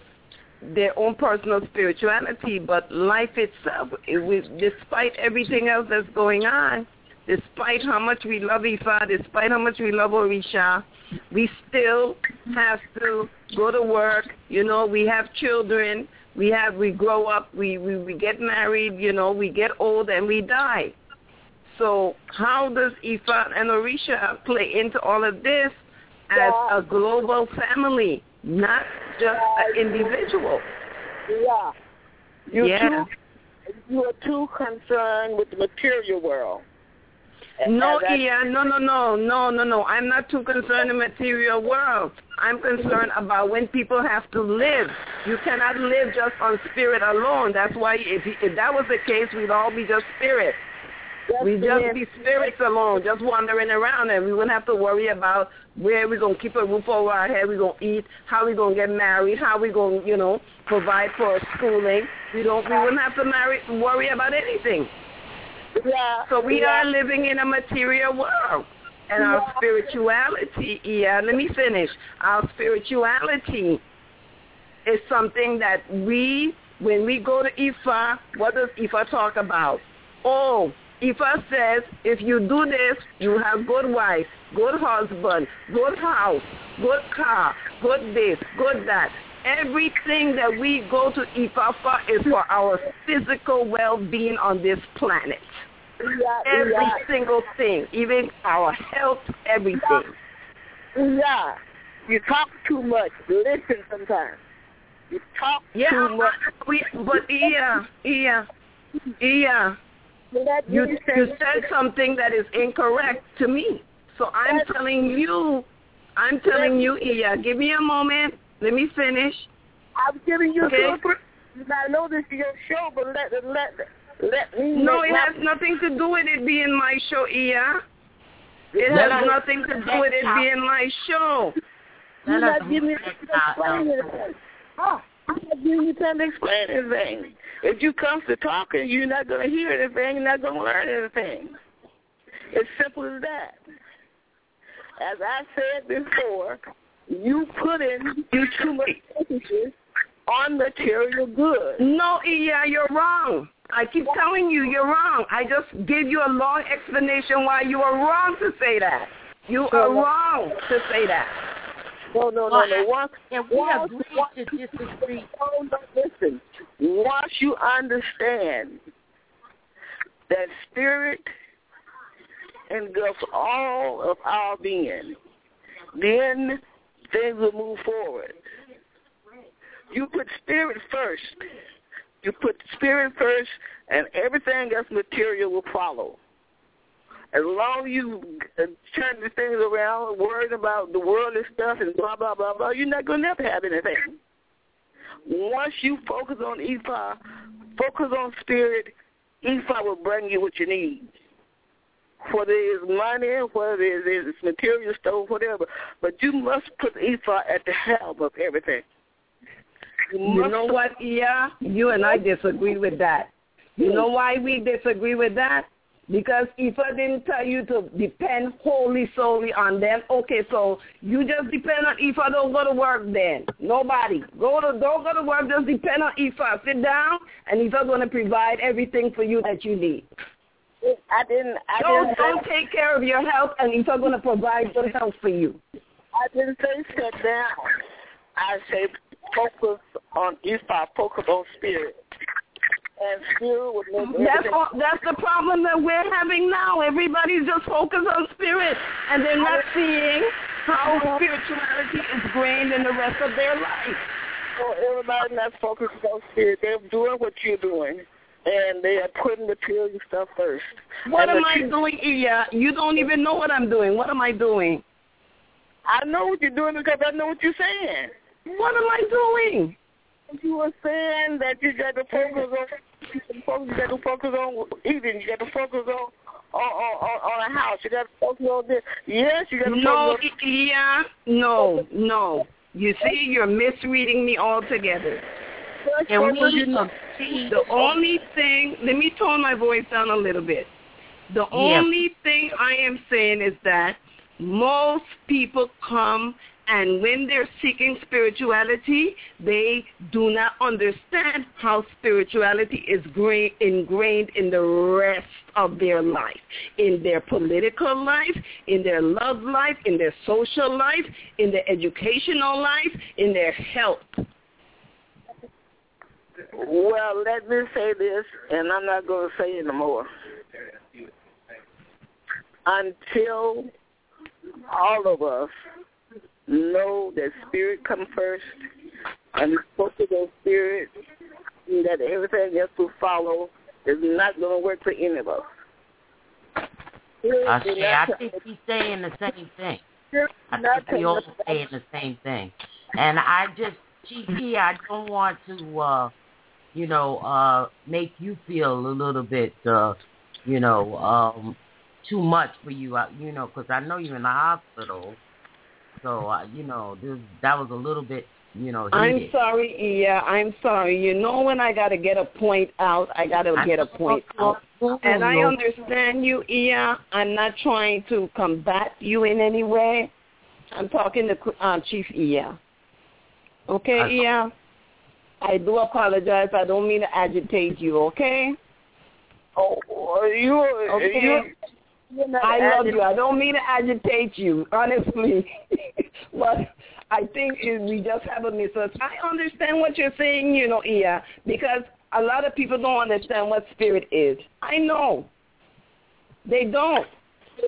their own personal spirituality, but life itself. Eh, it, despite everything else that's going on, despite how much we love Ifa, despite how much we love Orisha, we still have to go to work. You know, we have children. We have we grow up. We we, we get married. You know, we get old and we die. So how does Ifa and Orisha play into all of this as a global family, not just an individual? Yeah. You yeah. Too, you are too concerned with the material world. No, yeah, no, no, no, no, no, no. I'm not too concerned in the material world. I'm concerned about when people have to live. You cannot live just on spirit alone. That's why if, if that was the case, we'd all be just spirit. We just be spirits alone, just wandering around, and we wouldn't have to worry about where we're going to keep a roof over our head, we're going to eat, how we're going to get married, how we're going to, you know, provide for our schooling. We don't, we wouldn't have to marry, worry about anything. Yeah. So we yeah. are living in a material world. And our spirituality, yeah, let me finish. Our spirituality is something that we, when we go to Ifa, what does Ifa talk about? Oh, Ifa says, if you do this, you have good wife, good husband, good house, good car, good this, good that. Everything that we go to Ifa for is for our physical well-being on this planet. Yeah, Every yeah. single thing, even our health, everything. Yeah. You talk too much. Listen sometimes. You talk Yeah, too much. we, but yeah, yeah, yeah. That You means you said something that is incorrect to me. So I'm That's- telling you, I'm telling you, Iya, give me a moment. Let me finish. I'm giving you Okay. a good. I know this is your show, but let let let me. No, make it my- has nothing to do with it being my show, Iya. It has us- nothing to do with it being my show. You're Let us not giving me time to explain anything. Oh, I'm not giving you time to explain anything. If you come to talking, you're not going to hear anything. You're not going to learn anything. It's simple as that. As I said before, you put in you too much emphasis on material goods. No, Iya, you're wrong. I keep telling you you're wrong. I just gave you a long explanation why you are wrong to say that. You are wrong to say that. No, no, no, no. Once, And we once, agree once, to disagree. no, no, listen. Once you understand that spirit engulfs all of our being, then things will move forward. You put spirit first. You put spirit first, and everything else material will follow. As long as you uh, turn the things around, worrying about the worldly stuff and blah, blah, blah, blah, you're not going to never have anything. Once you focus on Ifa, focus on spirit, Ifa will bring you what you need. Whether it's money, whether it's material stuff, whatever. But you must put Ifa at the helm of everything. You must know what, Iya? You and I disagree with that. You know why we disagree with that? Because if I didn't tell you to depend wholly solely on them. Okay, so you just depend on Ifa. Don't go to work then. Nobody. Go to don't go to work. Just depend on Ifa. Sit down, and Ifa's going to provide everything for you that you need. I didn't. I Don't didn't. don't take care of your health, and Ifa's going to provide good health for you. I didn't say sit down. I say focus on Ifa. Focus on spirit. And spirit would make That's all, that's the problem that we're having now. Everybody's just focused on spirit, and they're not seeing how spirituality is grained in the rest of their life. So everybody not focused on spirit. They're doing what you're doing, and they are putting the material stuff first. What And am I doing, Iya? You don't even know what I'm doing. What am I doing? I know what you're doing because I know what you're saying. What am I doing? You were saying that you got to focus on, you got to focus on eating. You got to focus on on on, on a house. You got to focus on this. Yes, you got to No, focus on. Iya. No, no. You see, you're misreading me altogether. And we Focus- need. The only thing, let me tone my voice down a little bit. The only thing I am saying is that most people come and when they're seeking spirituality, they do not understand how spirituality is ingrained in the rest of their life, in their political life, in their love life, in their social life, in their educational life, in their health. Well, let me say this, and I'm not going to say it anymore. Until all of us know that spirit come first and to those spirit and that everything else will follow is not going to work for any of us. I see. I think he's saying the same thing. I think we all saying the same thing. And I just, GP, I don't want to, uh, you know, uh, make you feel a little bit, uh, you know, um, too much for you, uh, you know, because I know you're in the hospital so, uh, you know, this, that was a little bit, you know, heated. I'm sorry, yeah, I'm sorry. You know when I got to get a point out, I got to get a point out. And I understand you, Iya. I'm not trying to combat you in any way. I'm talking to uh, Chief Iya. Okay, I, Iya? I do apologize. I don't mean to agitate you, okay? Oh, you, okay. you I love you. I don't mean to agitate you, honestly. but I think we just have a misunderstanding. I understand what you're saying, you know, Iya, because a lot of people don't understand what spirit is. I know. They don't.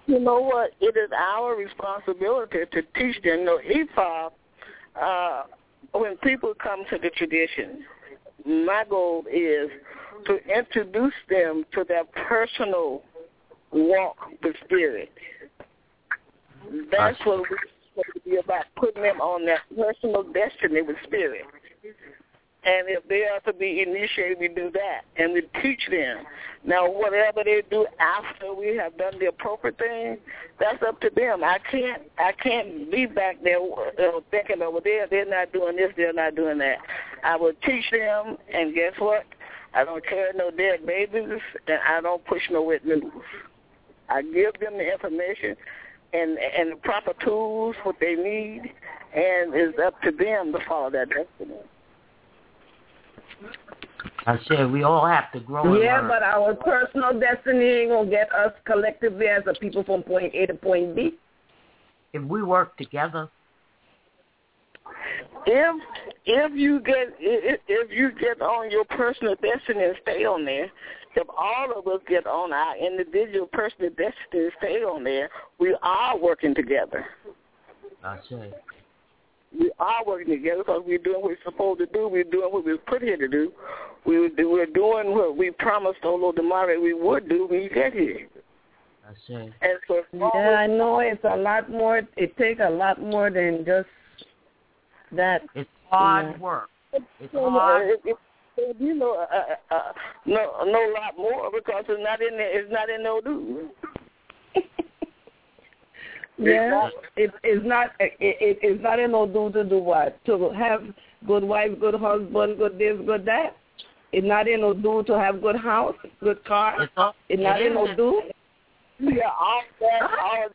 You know what? It is our responsibility to teach them. You know, Ifa, uh, when people come to the tradition, my goal is to introduce them to their personal walk with spirit. That's what we're supposed to be about, putting them on that personal destiny with spirit. And if they are to be initiated, we do that. And we teach them. Now, whatever they do after we have done the appropriate thing, that's up to them. I can't I can't be back there uh, thinking over there, they're not doing this, they're not doing that. I will teach them, and guess what? I don't carry no dead babies, and I don't push no wet noodles. I give them the information and and the proper tools what they need, and it's up to them to follow that destiny. I said we all have to grow. Yeah, but our personal destiny will get us collectively as a people from point A to point B. If we work together. If if you get if, if you get on your personal destiny and stay on there, if all of us get on our individual personal destiny stay on there, we are working together. I say. We are working together because we're doing what we're supposed to do. We're doing what we were put here to do. We we're doing what we promised oh, Olodumare we would do when you get here. I say. And so yeah, I know it's a lot more. It takes a lot more than just that. It's hard yeah. work. It's hard. It, it, you know, uh, uh, no, no lot more because it's not in there. It's not in no do. yeah, it, it's not. It, it, it's not in no do to do what? To have good wife, good husband, good this, good that. It's not in no do to have good house, good car. It's, not in no do. Yeah, all that, all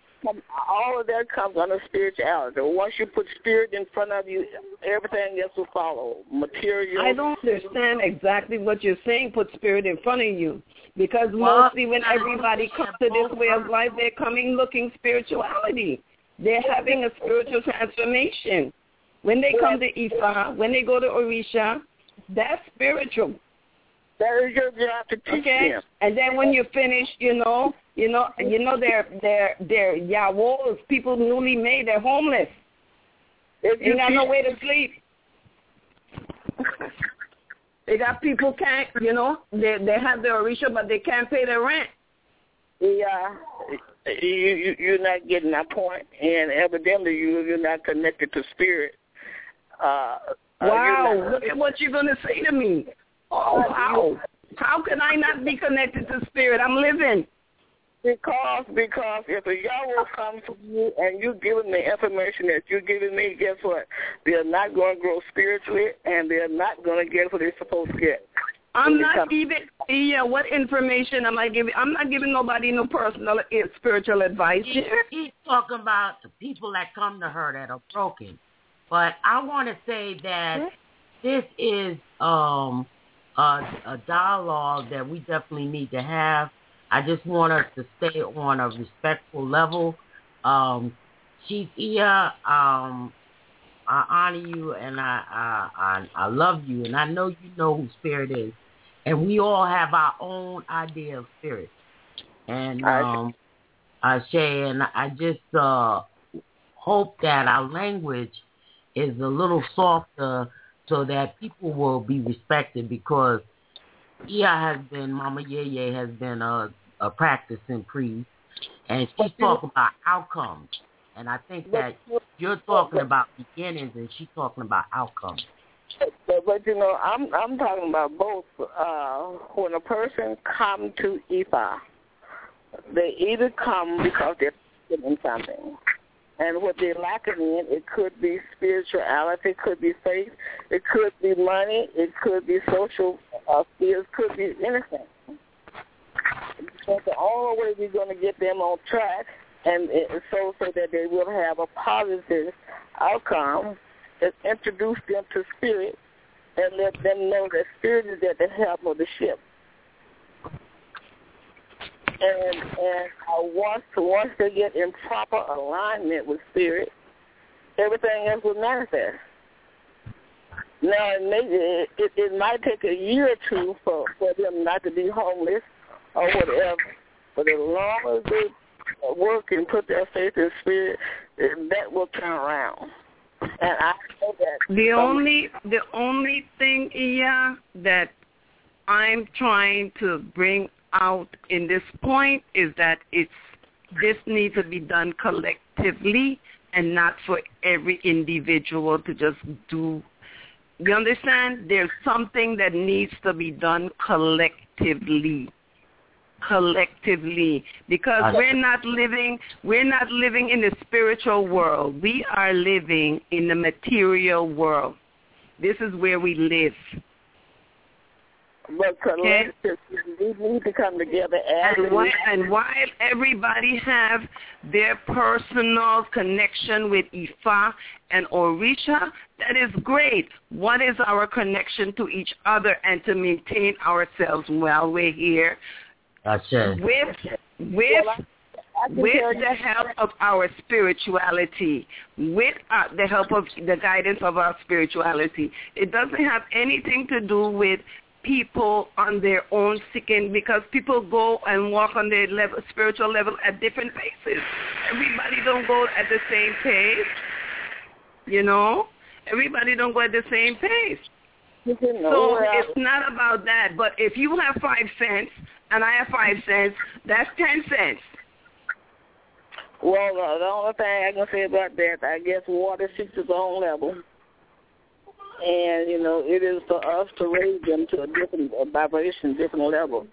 all of that comes under spirituality. Once you put spirit in front of you, everything else will follow. Material. I don't understand exactly what you're saying. Put spirit in front of you, because mostly when everybody comes to this way of life, they're coming looking spirituality. They're having a spiritual transformation. When they come to Ifa, when they go to Orisha, that's spiritual. That is your job to teach okay? them. And then when you finish, you know, you know, you know, they're they're they're yawos, people newly made. They're homeless. If They you got no way to sleep. they got people can't, you know, they they have their orisha, but they can't pay their rent. yeah, you, you you're not getting that point, and evidently you you're not connected to spirit. Uh, uh, Wow, not- look at what you're gonna say to me. Oh, how? How can I not be connected to spirit? I'm living. Because because if a yawo comes to you and you give them the information that you're giving me, guess what? They're not going to grow spiritually, and they're not going to get what they're supposed to get. I'm not giving. Yeah, what information am I giving? I'm not giving nobody no personal spiritual advice he, here. He's talking about the people that come to her that are broken. But I want to say that mm-hmm. this is um a, a dialogue that we definitely need to have. I just want us to stay on a respectful level. Um, Chief Iya, um, I honor you and I, I I I love you and I know you know who spirit is. And we all have our own idea of spirit. And um I say and I just uh hope that our language is a little softer so that people will be respected because Iya has been Mama Yeye has been a, a practicing priest and she's talking about outcomes and I think that you're talking about beginnings and she's talking about outcomes. But, but you know, I'm I'm talking about both. Uh, when a person come to Ifa, they either come because they're in something, and what they're lacking in, it could be spirituality, it could be faith, it could be money, it could be social uh, skills, could be anything. But the only way we're going to get them on track and so so that they will have a positive outcome is introduce them to spirit and let them know that spirit is at the help of the ship. And and uh, once once they get in proper alignment with spirit, everything else will manifest. Now it, may, it, it, it might take a year or two for, for them not to be homeless or whatever, but as long as they work and put their faith in spirit, that will turn around. And I know that the only the only thing, yeah, that I'm trying to bring out in this point is that it's this needs to be done collectively and not for every individual to just do. You understand? There's something that needs to be done collectively. Collectively. Because we're not living we're not living in the spiritual world. We are living in the material world. This is where we live but collectively, okay? we need to come together as and while, and while everybody have their personal connection with Ifa and Orisha, that is great. What is our connection to each other and to maintain ourselves while we're here? Gotcha. With with with the help of our spirituality, with uh, the help of the guidance of our spirituality. It doesn't have anything to do with people on their own seeking because people go and walk on their level, spiritual level at different paces. Everybody don't go at the same pace, you know. Everybody don't go at the same pace. So it's not about that. But if you have five cents and I have five cents, that's ten cents. Well, uh, the only thing I can say about that, I guess water seeks its own level. And, you know, it is for us to raise them to a different vibration, different level.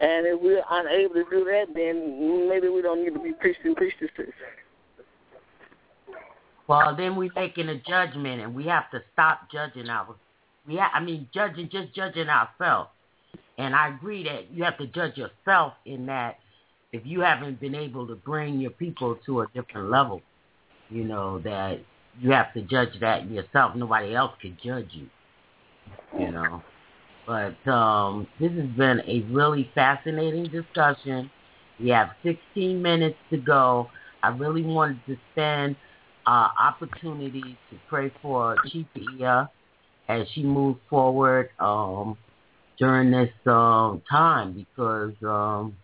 And if we're unable to do that, then maybe we don't need to be priests and priestesses. Well, then we're making a judgment, and we have to stop judging our. We, ha- I mean, judging just judging ourselves. And I agree that you have to judge yourself in that if you haven't been able to bring your people to a different level, you know, that you have to judge that yourself. Nobody else could judge you, you know. But um, this has been a really fascinating discussion. We have 16 minutes to go. I really wanted to spend uh, opportunity to pray for Chief Iya as she moves forward. Um, during this um, time because um,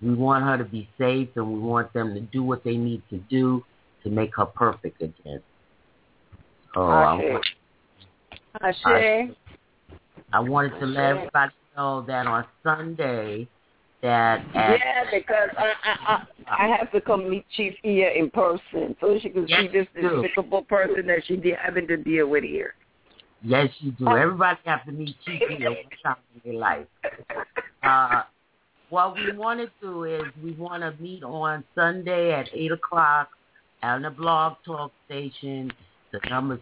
we want her to be safe and we want them to do what they need to do to make her perfect again. So I, I, I wanted to let everybody know that on Sunday that yeah, because I, I I I have to come meet Chief Iya in person so she can yes, see this despicable person that she having to deal with here. Yes, you do. Everybody have to meet Chief Iya one time in their life. Uh, what we want to do is we want to meet on Sunday at 8 o'clock on the blog talk station. The number is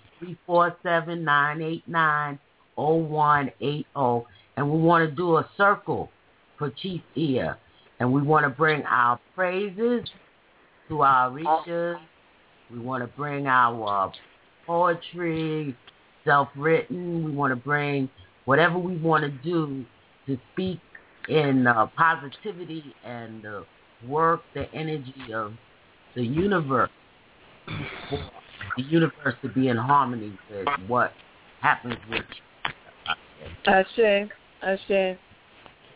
347-989-0180. and we want to do a circle for Chief Iya, and we want to bring our praises to our reachers. We want to bring our poetry, self-written. We want to bring whatever we want to do to speak in uh, positivity and uh, work the energy of the universe the universe to be in harmony with what happens with you. Ashe. Ashe.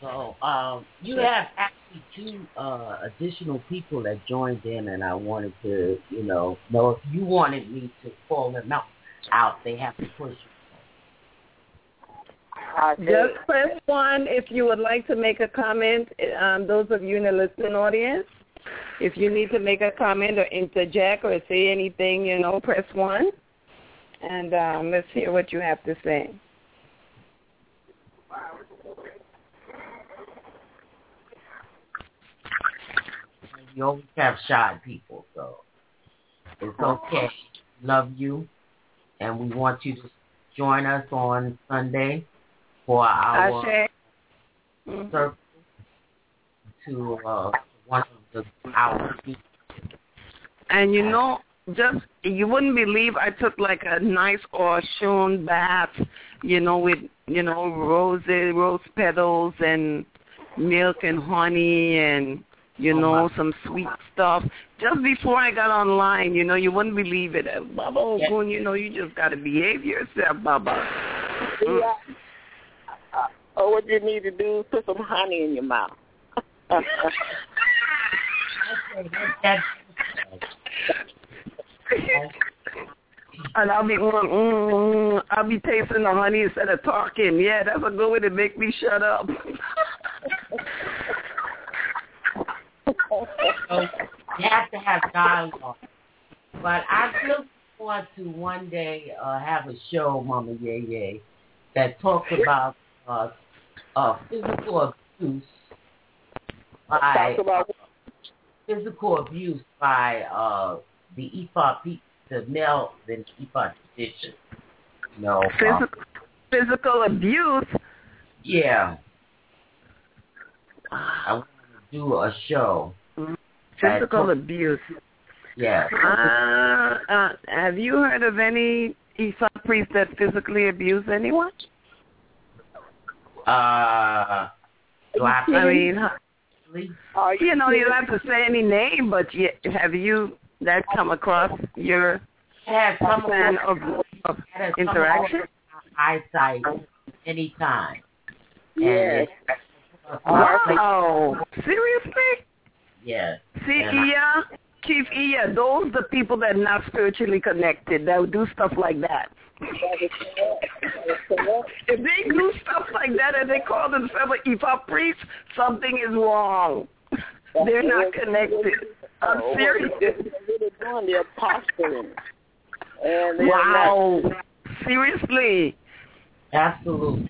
So um, you have actually two uh, additional people that joined in, and I wanted to, you know, know if you wanted me to call them out. Out, they have to push. Just press one if you would like to make a comment. Um, those of you in the listening audience, if you need to make a comment or interject or say anything, you know, press one. And um, let's hear what you have to say. You always have shy people, so it's okay. Love you, and we want you to join us on Sunday for our mm-hmm. to uh, one of the our And you know, just you wouldn't believe I took like a nice Oshun bath, you know, with you know roses, rose petals, and milk and honey, and you Oh, know my. some sweet stuff. Just before I got online, you know, you wouldn't believe it. Uh, Baba. Ogun, you know, you just got to behave yourself, Baba. Mm. Yeah. Uh, oh, what you need to do is put some honey in your mouth. that, And I'll be mm, mm, mm, I'll be tasting the honey instead of talking. Yeah, that's a good way to make me shut up. so you have to have dialogue. But I still want to one day uh, have a show, Mama Yeye, that talks about uh, uh, physical abuse by Talk about physical abuse by uh, the EFOP, pe- the male the EFOP tradition. You know, uh, physical, physical abuse. yeah. I want to do a show. Physical abuse. Yeah. Uh, uh, have you heard of any Esau priest that physically abused anyone? Uh, I have to I mean, Uh, Are you know, you don't have to say any name, but you, have you that come across your Had some plan of of, of had some interaction? eyesight anytime. Yes. Wow, seriously? Yes. See, And Chief Iya, those the people that are not spiritually connected that would do stuff like that. If they do stuff like that and they call themselves an Ifa priest, something is wrong. They're not connected. I'm serious. They're posturing. And Wow. Seriously. Absolutely.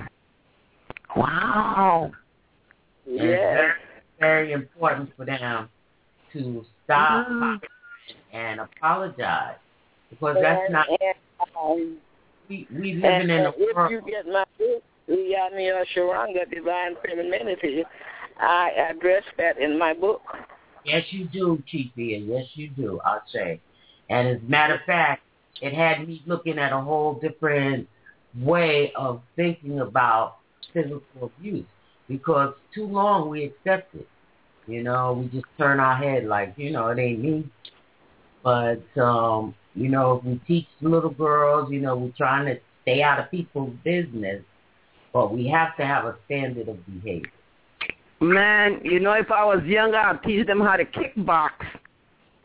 Wow. And Not, It's yes. very, very important for them to stop Mhm. and apologize because that's not And, um, we we living and, in a and if world. you get my book, Uyani Sharanga, Divine Femininity, I address that in my book. Yes, you do, Bia. Yes, you do. I'll say. And as a matter of fact, it had me looking at a whole different way of thinking about physical abuse because too long we accept it. You know, we just turn our head like, you know, it ain't me. But um, you know, if we teach little girls, you know, we're trying to stay out of people's business, but we have to have a standard of behavior. Man, you know, if I was younger, I'd teach them how to kickbox.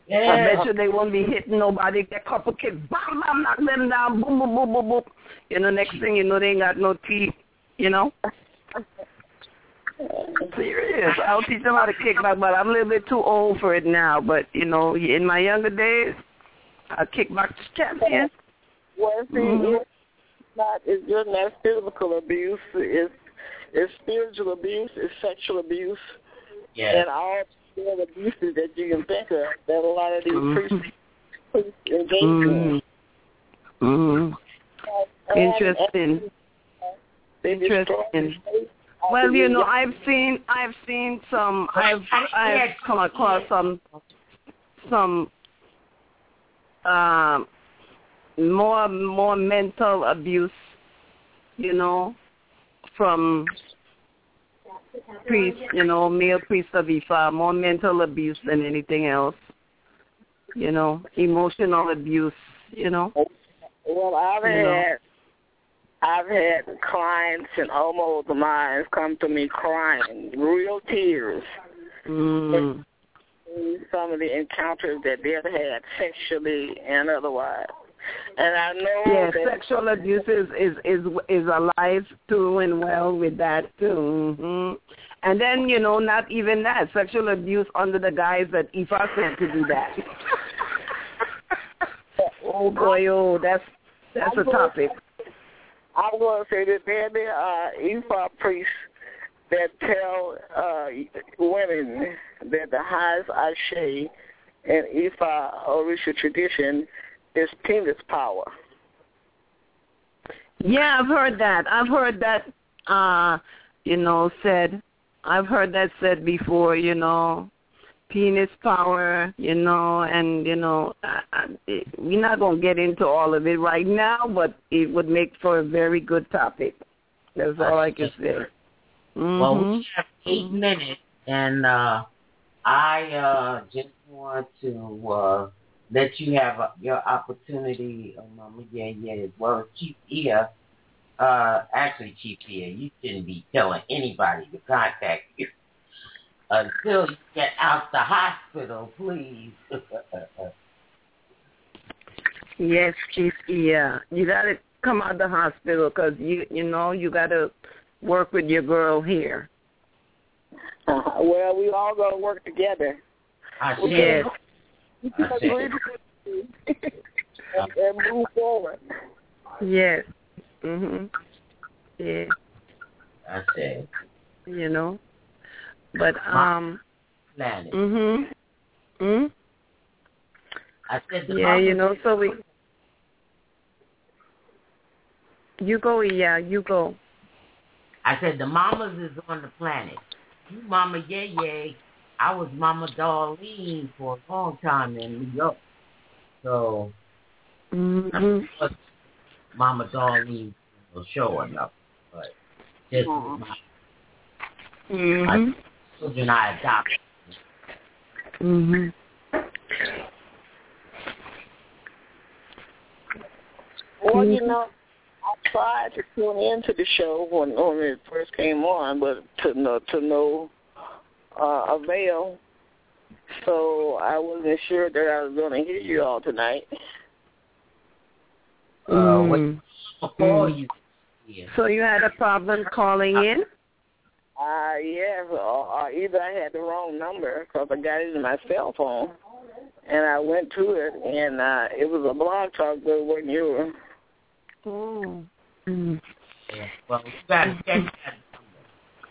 Yeah. I bet you they won't be hitting nobody. Get a couple kicks, bam, bam, knock them down, boom, boom, boom, boom, boom. You know, next thing you know, they ain't got no teeth. You know. Serious. I'll teach them how to kickbox, but I'm a little bit too old for it now. But you know, in my younger days, I kickbox champion. Well, see, Mhm. it's not, it's just not physical abuse. It's, it's spiritual abuse. It's sexual abuse. Yes. And all the abuses that you can think of that a lot of these Mhm. priests, priests engage in. Mm-hmm. And- Interesting. Interesting. The faith Well, you know, I've seen, I've seen some, I've, I've come across some, some, um, more, more mental abuse, you know, from priests, you know, male priests of Ifa, more mental abuse than anything else, you know, emotional abuse, you know. Well, I've You know. I've had clients and almost mine come to me crying, real tears. Mm. Some of the encounters that they've had sexually and otherwise. And I know that sexual abuse is is is is alive too and well with that too. hmm And then you know, not even that sexual abuse under the guise that Ifa sent to do that. oh boy, oh that's that's a topic. I'm going to say that there are Ifa priests that tell uh, women that the highest Ashe in Ifa Orisha tradition is penis power. Yeah, I've heard that. I've heard that. Uh, you know, said. I've heard that said before. You know, penis power. You know, and you know, I, I, it, we're not gonna get into all of it right now, but it would make for a very good topic. That's all I can say. Mm-hmm. Well, we have eight minutes, and uh, I uh, just want to uh, let you have uh, your opportunity, uh, Mama Yeye, well Chief Iya. Uh, actually, Chief Iya, you shouldn't be telling anybody to contact you until you get out the hospital, please. Yes, Chief. Yeah, you got to come out of the hospital because you you know you got to work with your girl here. Uh, well, we all going to work together. I Yes. said, I said, and, and move forward. Yes. Mhm. Yeah. I said, You know. But um. planet. Mhm. Mhm. I said, the Yeah, you know. So we. You go, yeah. You go. I said the mamas is on the planet. You mama Yeye. I was Mama Darlene for a long time in New York. So Mhm. Mama Darlene will show enough. But just Aw. my Mhm. Children I adopted. Mhm. Well, you know, I tried to tune into the show when when it first came on, but to no to no uh, avail. So I wasn't sure that I was going to hear you all tonight. Uh, what Mm. before Mm. you yeah. So you had a problem calling in? Uh, yes, or, or either I had the wrong number because I got it in my cell phone, and I went to it, and uh, it was a blog talk, but it wasn't yours. Oh. Mm. Yeah, well, you gotta check that number.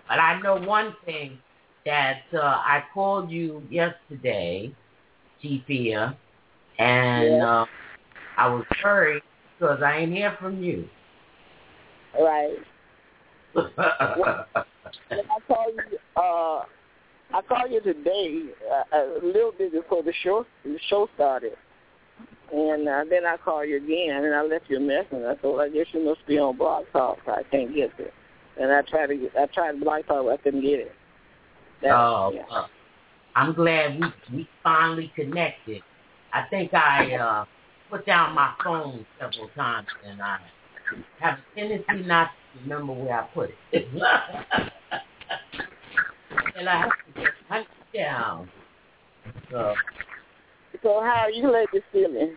But I know one thing that uh, I called you yesterday, Chief Iya, and Yeah. uh, I was worried because I ain't hear from you. Right. And I called you. Uh, I called you today, uh, a little bit before the show the show started, and uh, then I called you again, and I left you a message. And I well, I guess you must be on Blog Talk. I can't get it. And I tried to get, I tried Blog Talk, but I couldn't get it. That- oh, yeah. uh, I'm glad we we finally connected. I think I uh, put down my phone several times, and I have a tendency not to remember where I put it. and I have to get hunted down. So, So how are you ladies feeling?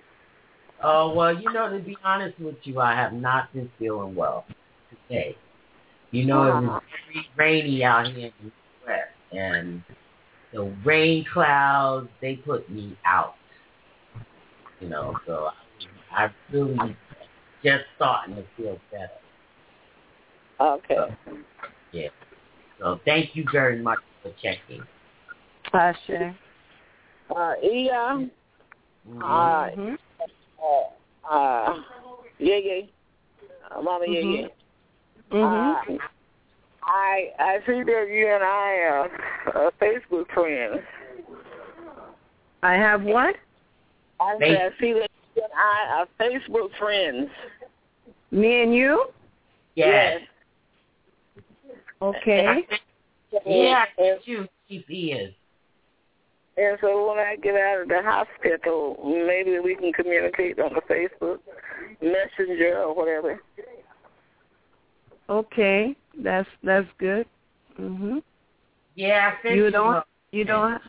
oh well, you know, to be honest with you, I have not been feeling well today. You know, it was very rainy out here in the West, and the rain clouds they put me out. You know, so I, I really just starting to feel better. Okay. Yeah. So thank you very much for checking. Ashe. Uh, Iya, Mhm. uh, uh, uh, yeah, yeah, uh, Mama, yeah, Mhm. yeah. Mhm. Uh, I I see that you and I are, are Facebook friends. I have what? I, say, I see that you and I are Facebook friends. Me and you? Yes. Okay. Yeah, And, you keep ears. and so when I get out of the hospital, maybe we can communicate on the Facebook Messenger or whatever. Okay. That's that's good. Mhm. Yeah, I sent You you don't you don't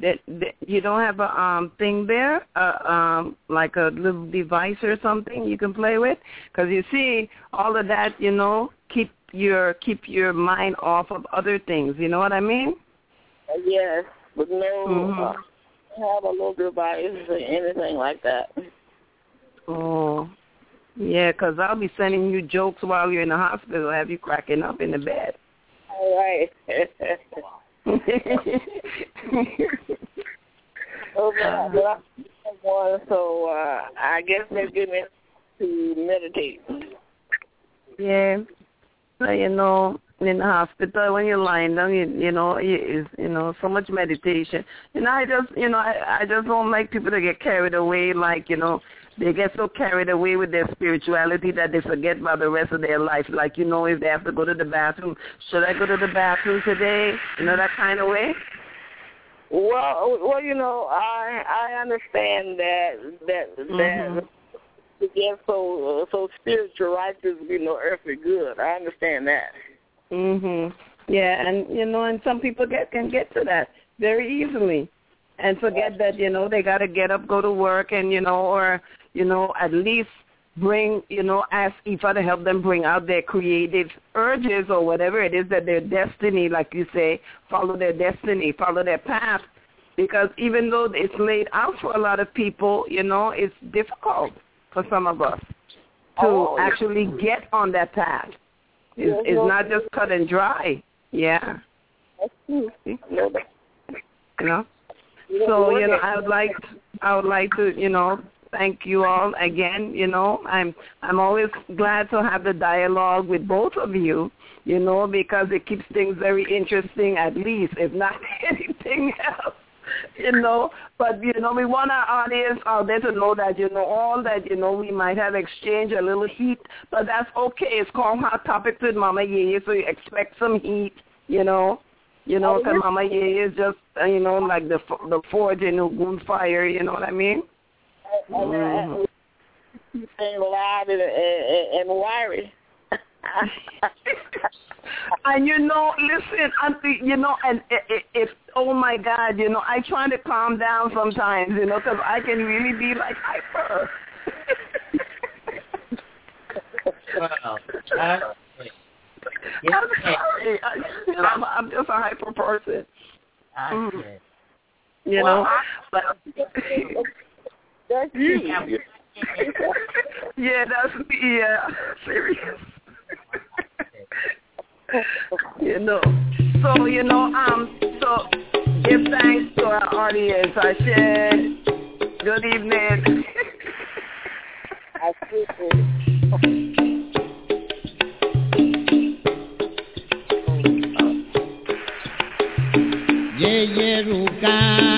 that, that you don't have a um thing there, uh, um like a little device or something you can play with cuz you see all of that, you know, keep your keep your mind off of other things, you know what I mean? Uh, yes, but no, Mhm. uh, have a little device or anything like that. Oh. Yeah, cuz I'll be sending you jokes while you're in the hospital, have you cracking up in the bed. All right. oh, but, I one, so uh, I guess they're getting me to meditate. Yeah. You know, in the hospital when you're lying down, you, you know, is, you know, so much meditation. You know, I just, you know, I, I just don't like people to get carried away, like, you know, they get so carried away with their spirituality that they forget about the rest of their life. Like, you know, if they have to go to the bathroom, should I go to the bathroom today? You know, that kind of way. Well, well, you know, I I understand that that that to get so uh, so spiritual righteous be no earthly good. I understand that. Mhm. Yeah, and you know, and some people get can get to that very easily, and forget that you know they got to get up, go to work, and you know, or you know, at least bring you know, ask Ifa to help them bring out their creative urges or whatever it is that their destiny, like you say, follow their destiny, follow their path, because even though it's laid out for a lot of people, you know, it's difficult for some of us to Oh, yeah. actually get on that path. It's, Yes, it's no- not just cut and dry. Yeah, you know. So you know, I would like I would like to you know thank you all again. You know, I'm I'm always glad to have the dialogue with both of you. You know, because it keeps things very interesting, at least if not anything else. You know, but you know, we want our audience out there to know that you know all that you know we might have exchanged a little heat, but that's okay. It's called Hot Topics with Mama Yeye, so you expect some heat. You know, you know, 'cause Mama Yeye is just uh, you know like the f- the forge in Ogun fire. You know what I mean? and, and loud and, and, and wiry. and you know, listen, auntie, you know, and i- i- if oh my God, you know, I try to calm down sometimes, you know, because I can really be like hyper. Well, I, yes, I'm sorry, I, you know, I'm, I'm just a hyper person, I Mm. said. you Well, know. I- But That's you. yeah, that's me. Yeah, serious. you know. So you know, um, so give thanks to our audience. I said, good evening. I see. ye ye ru ka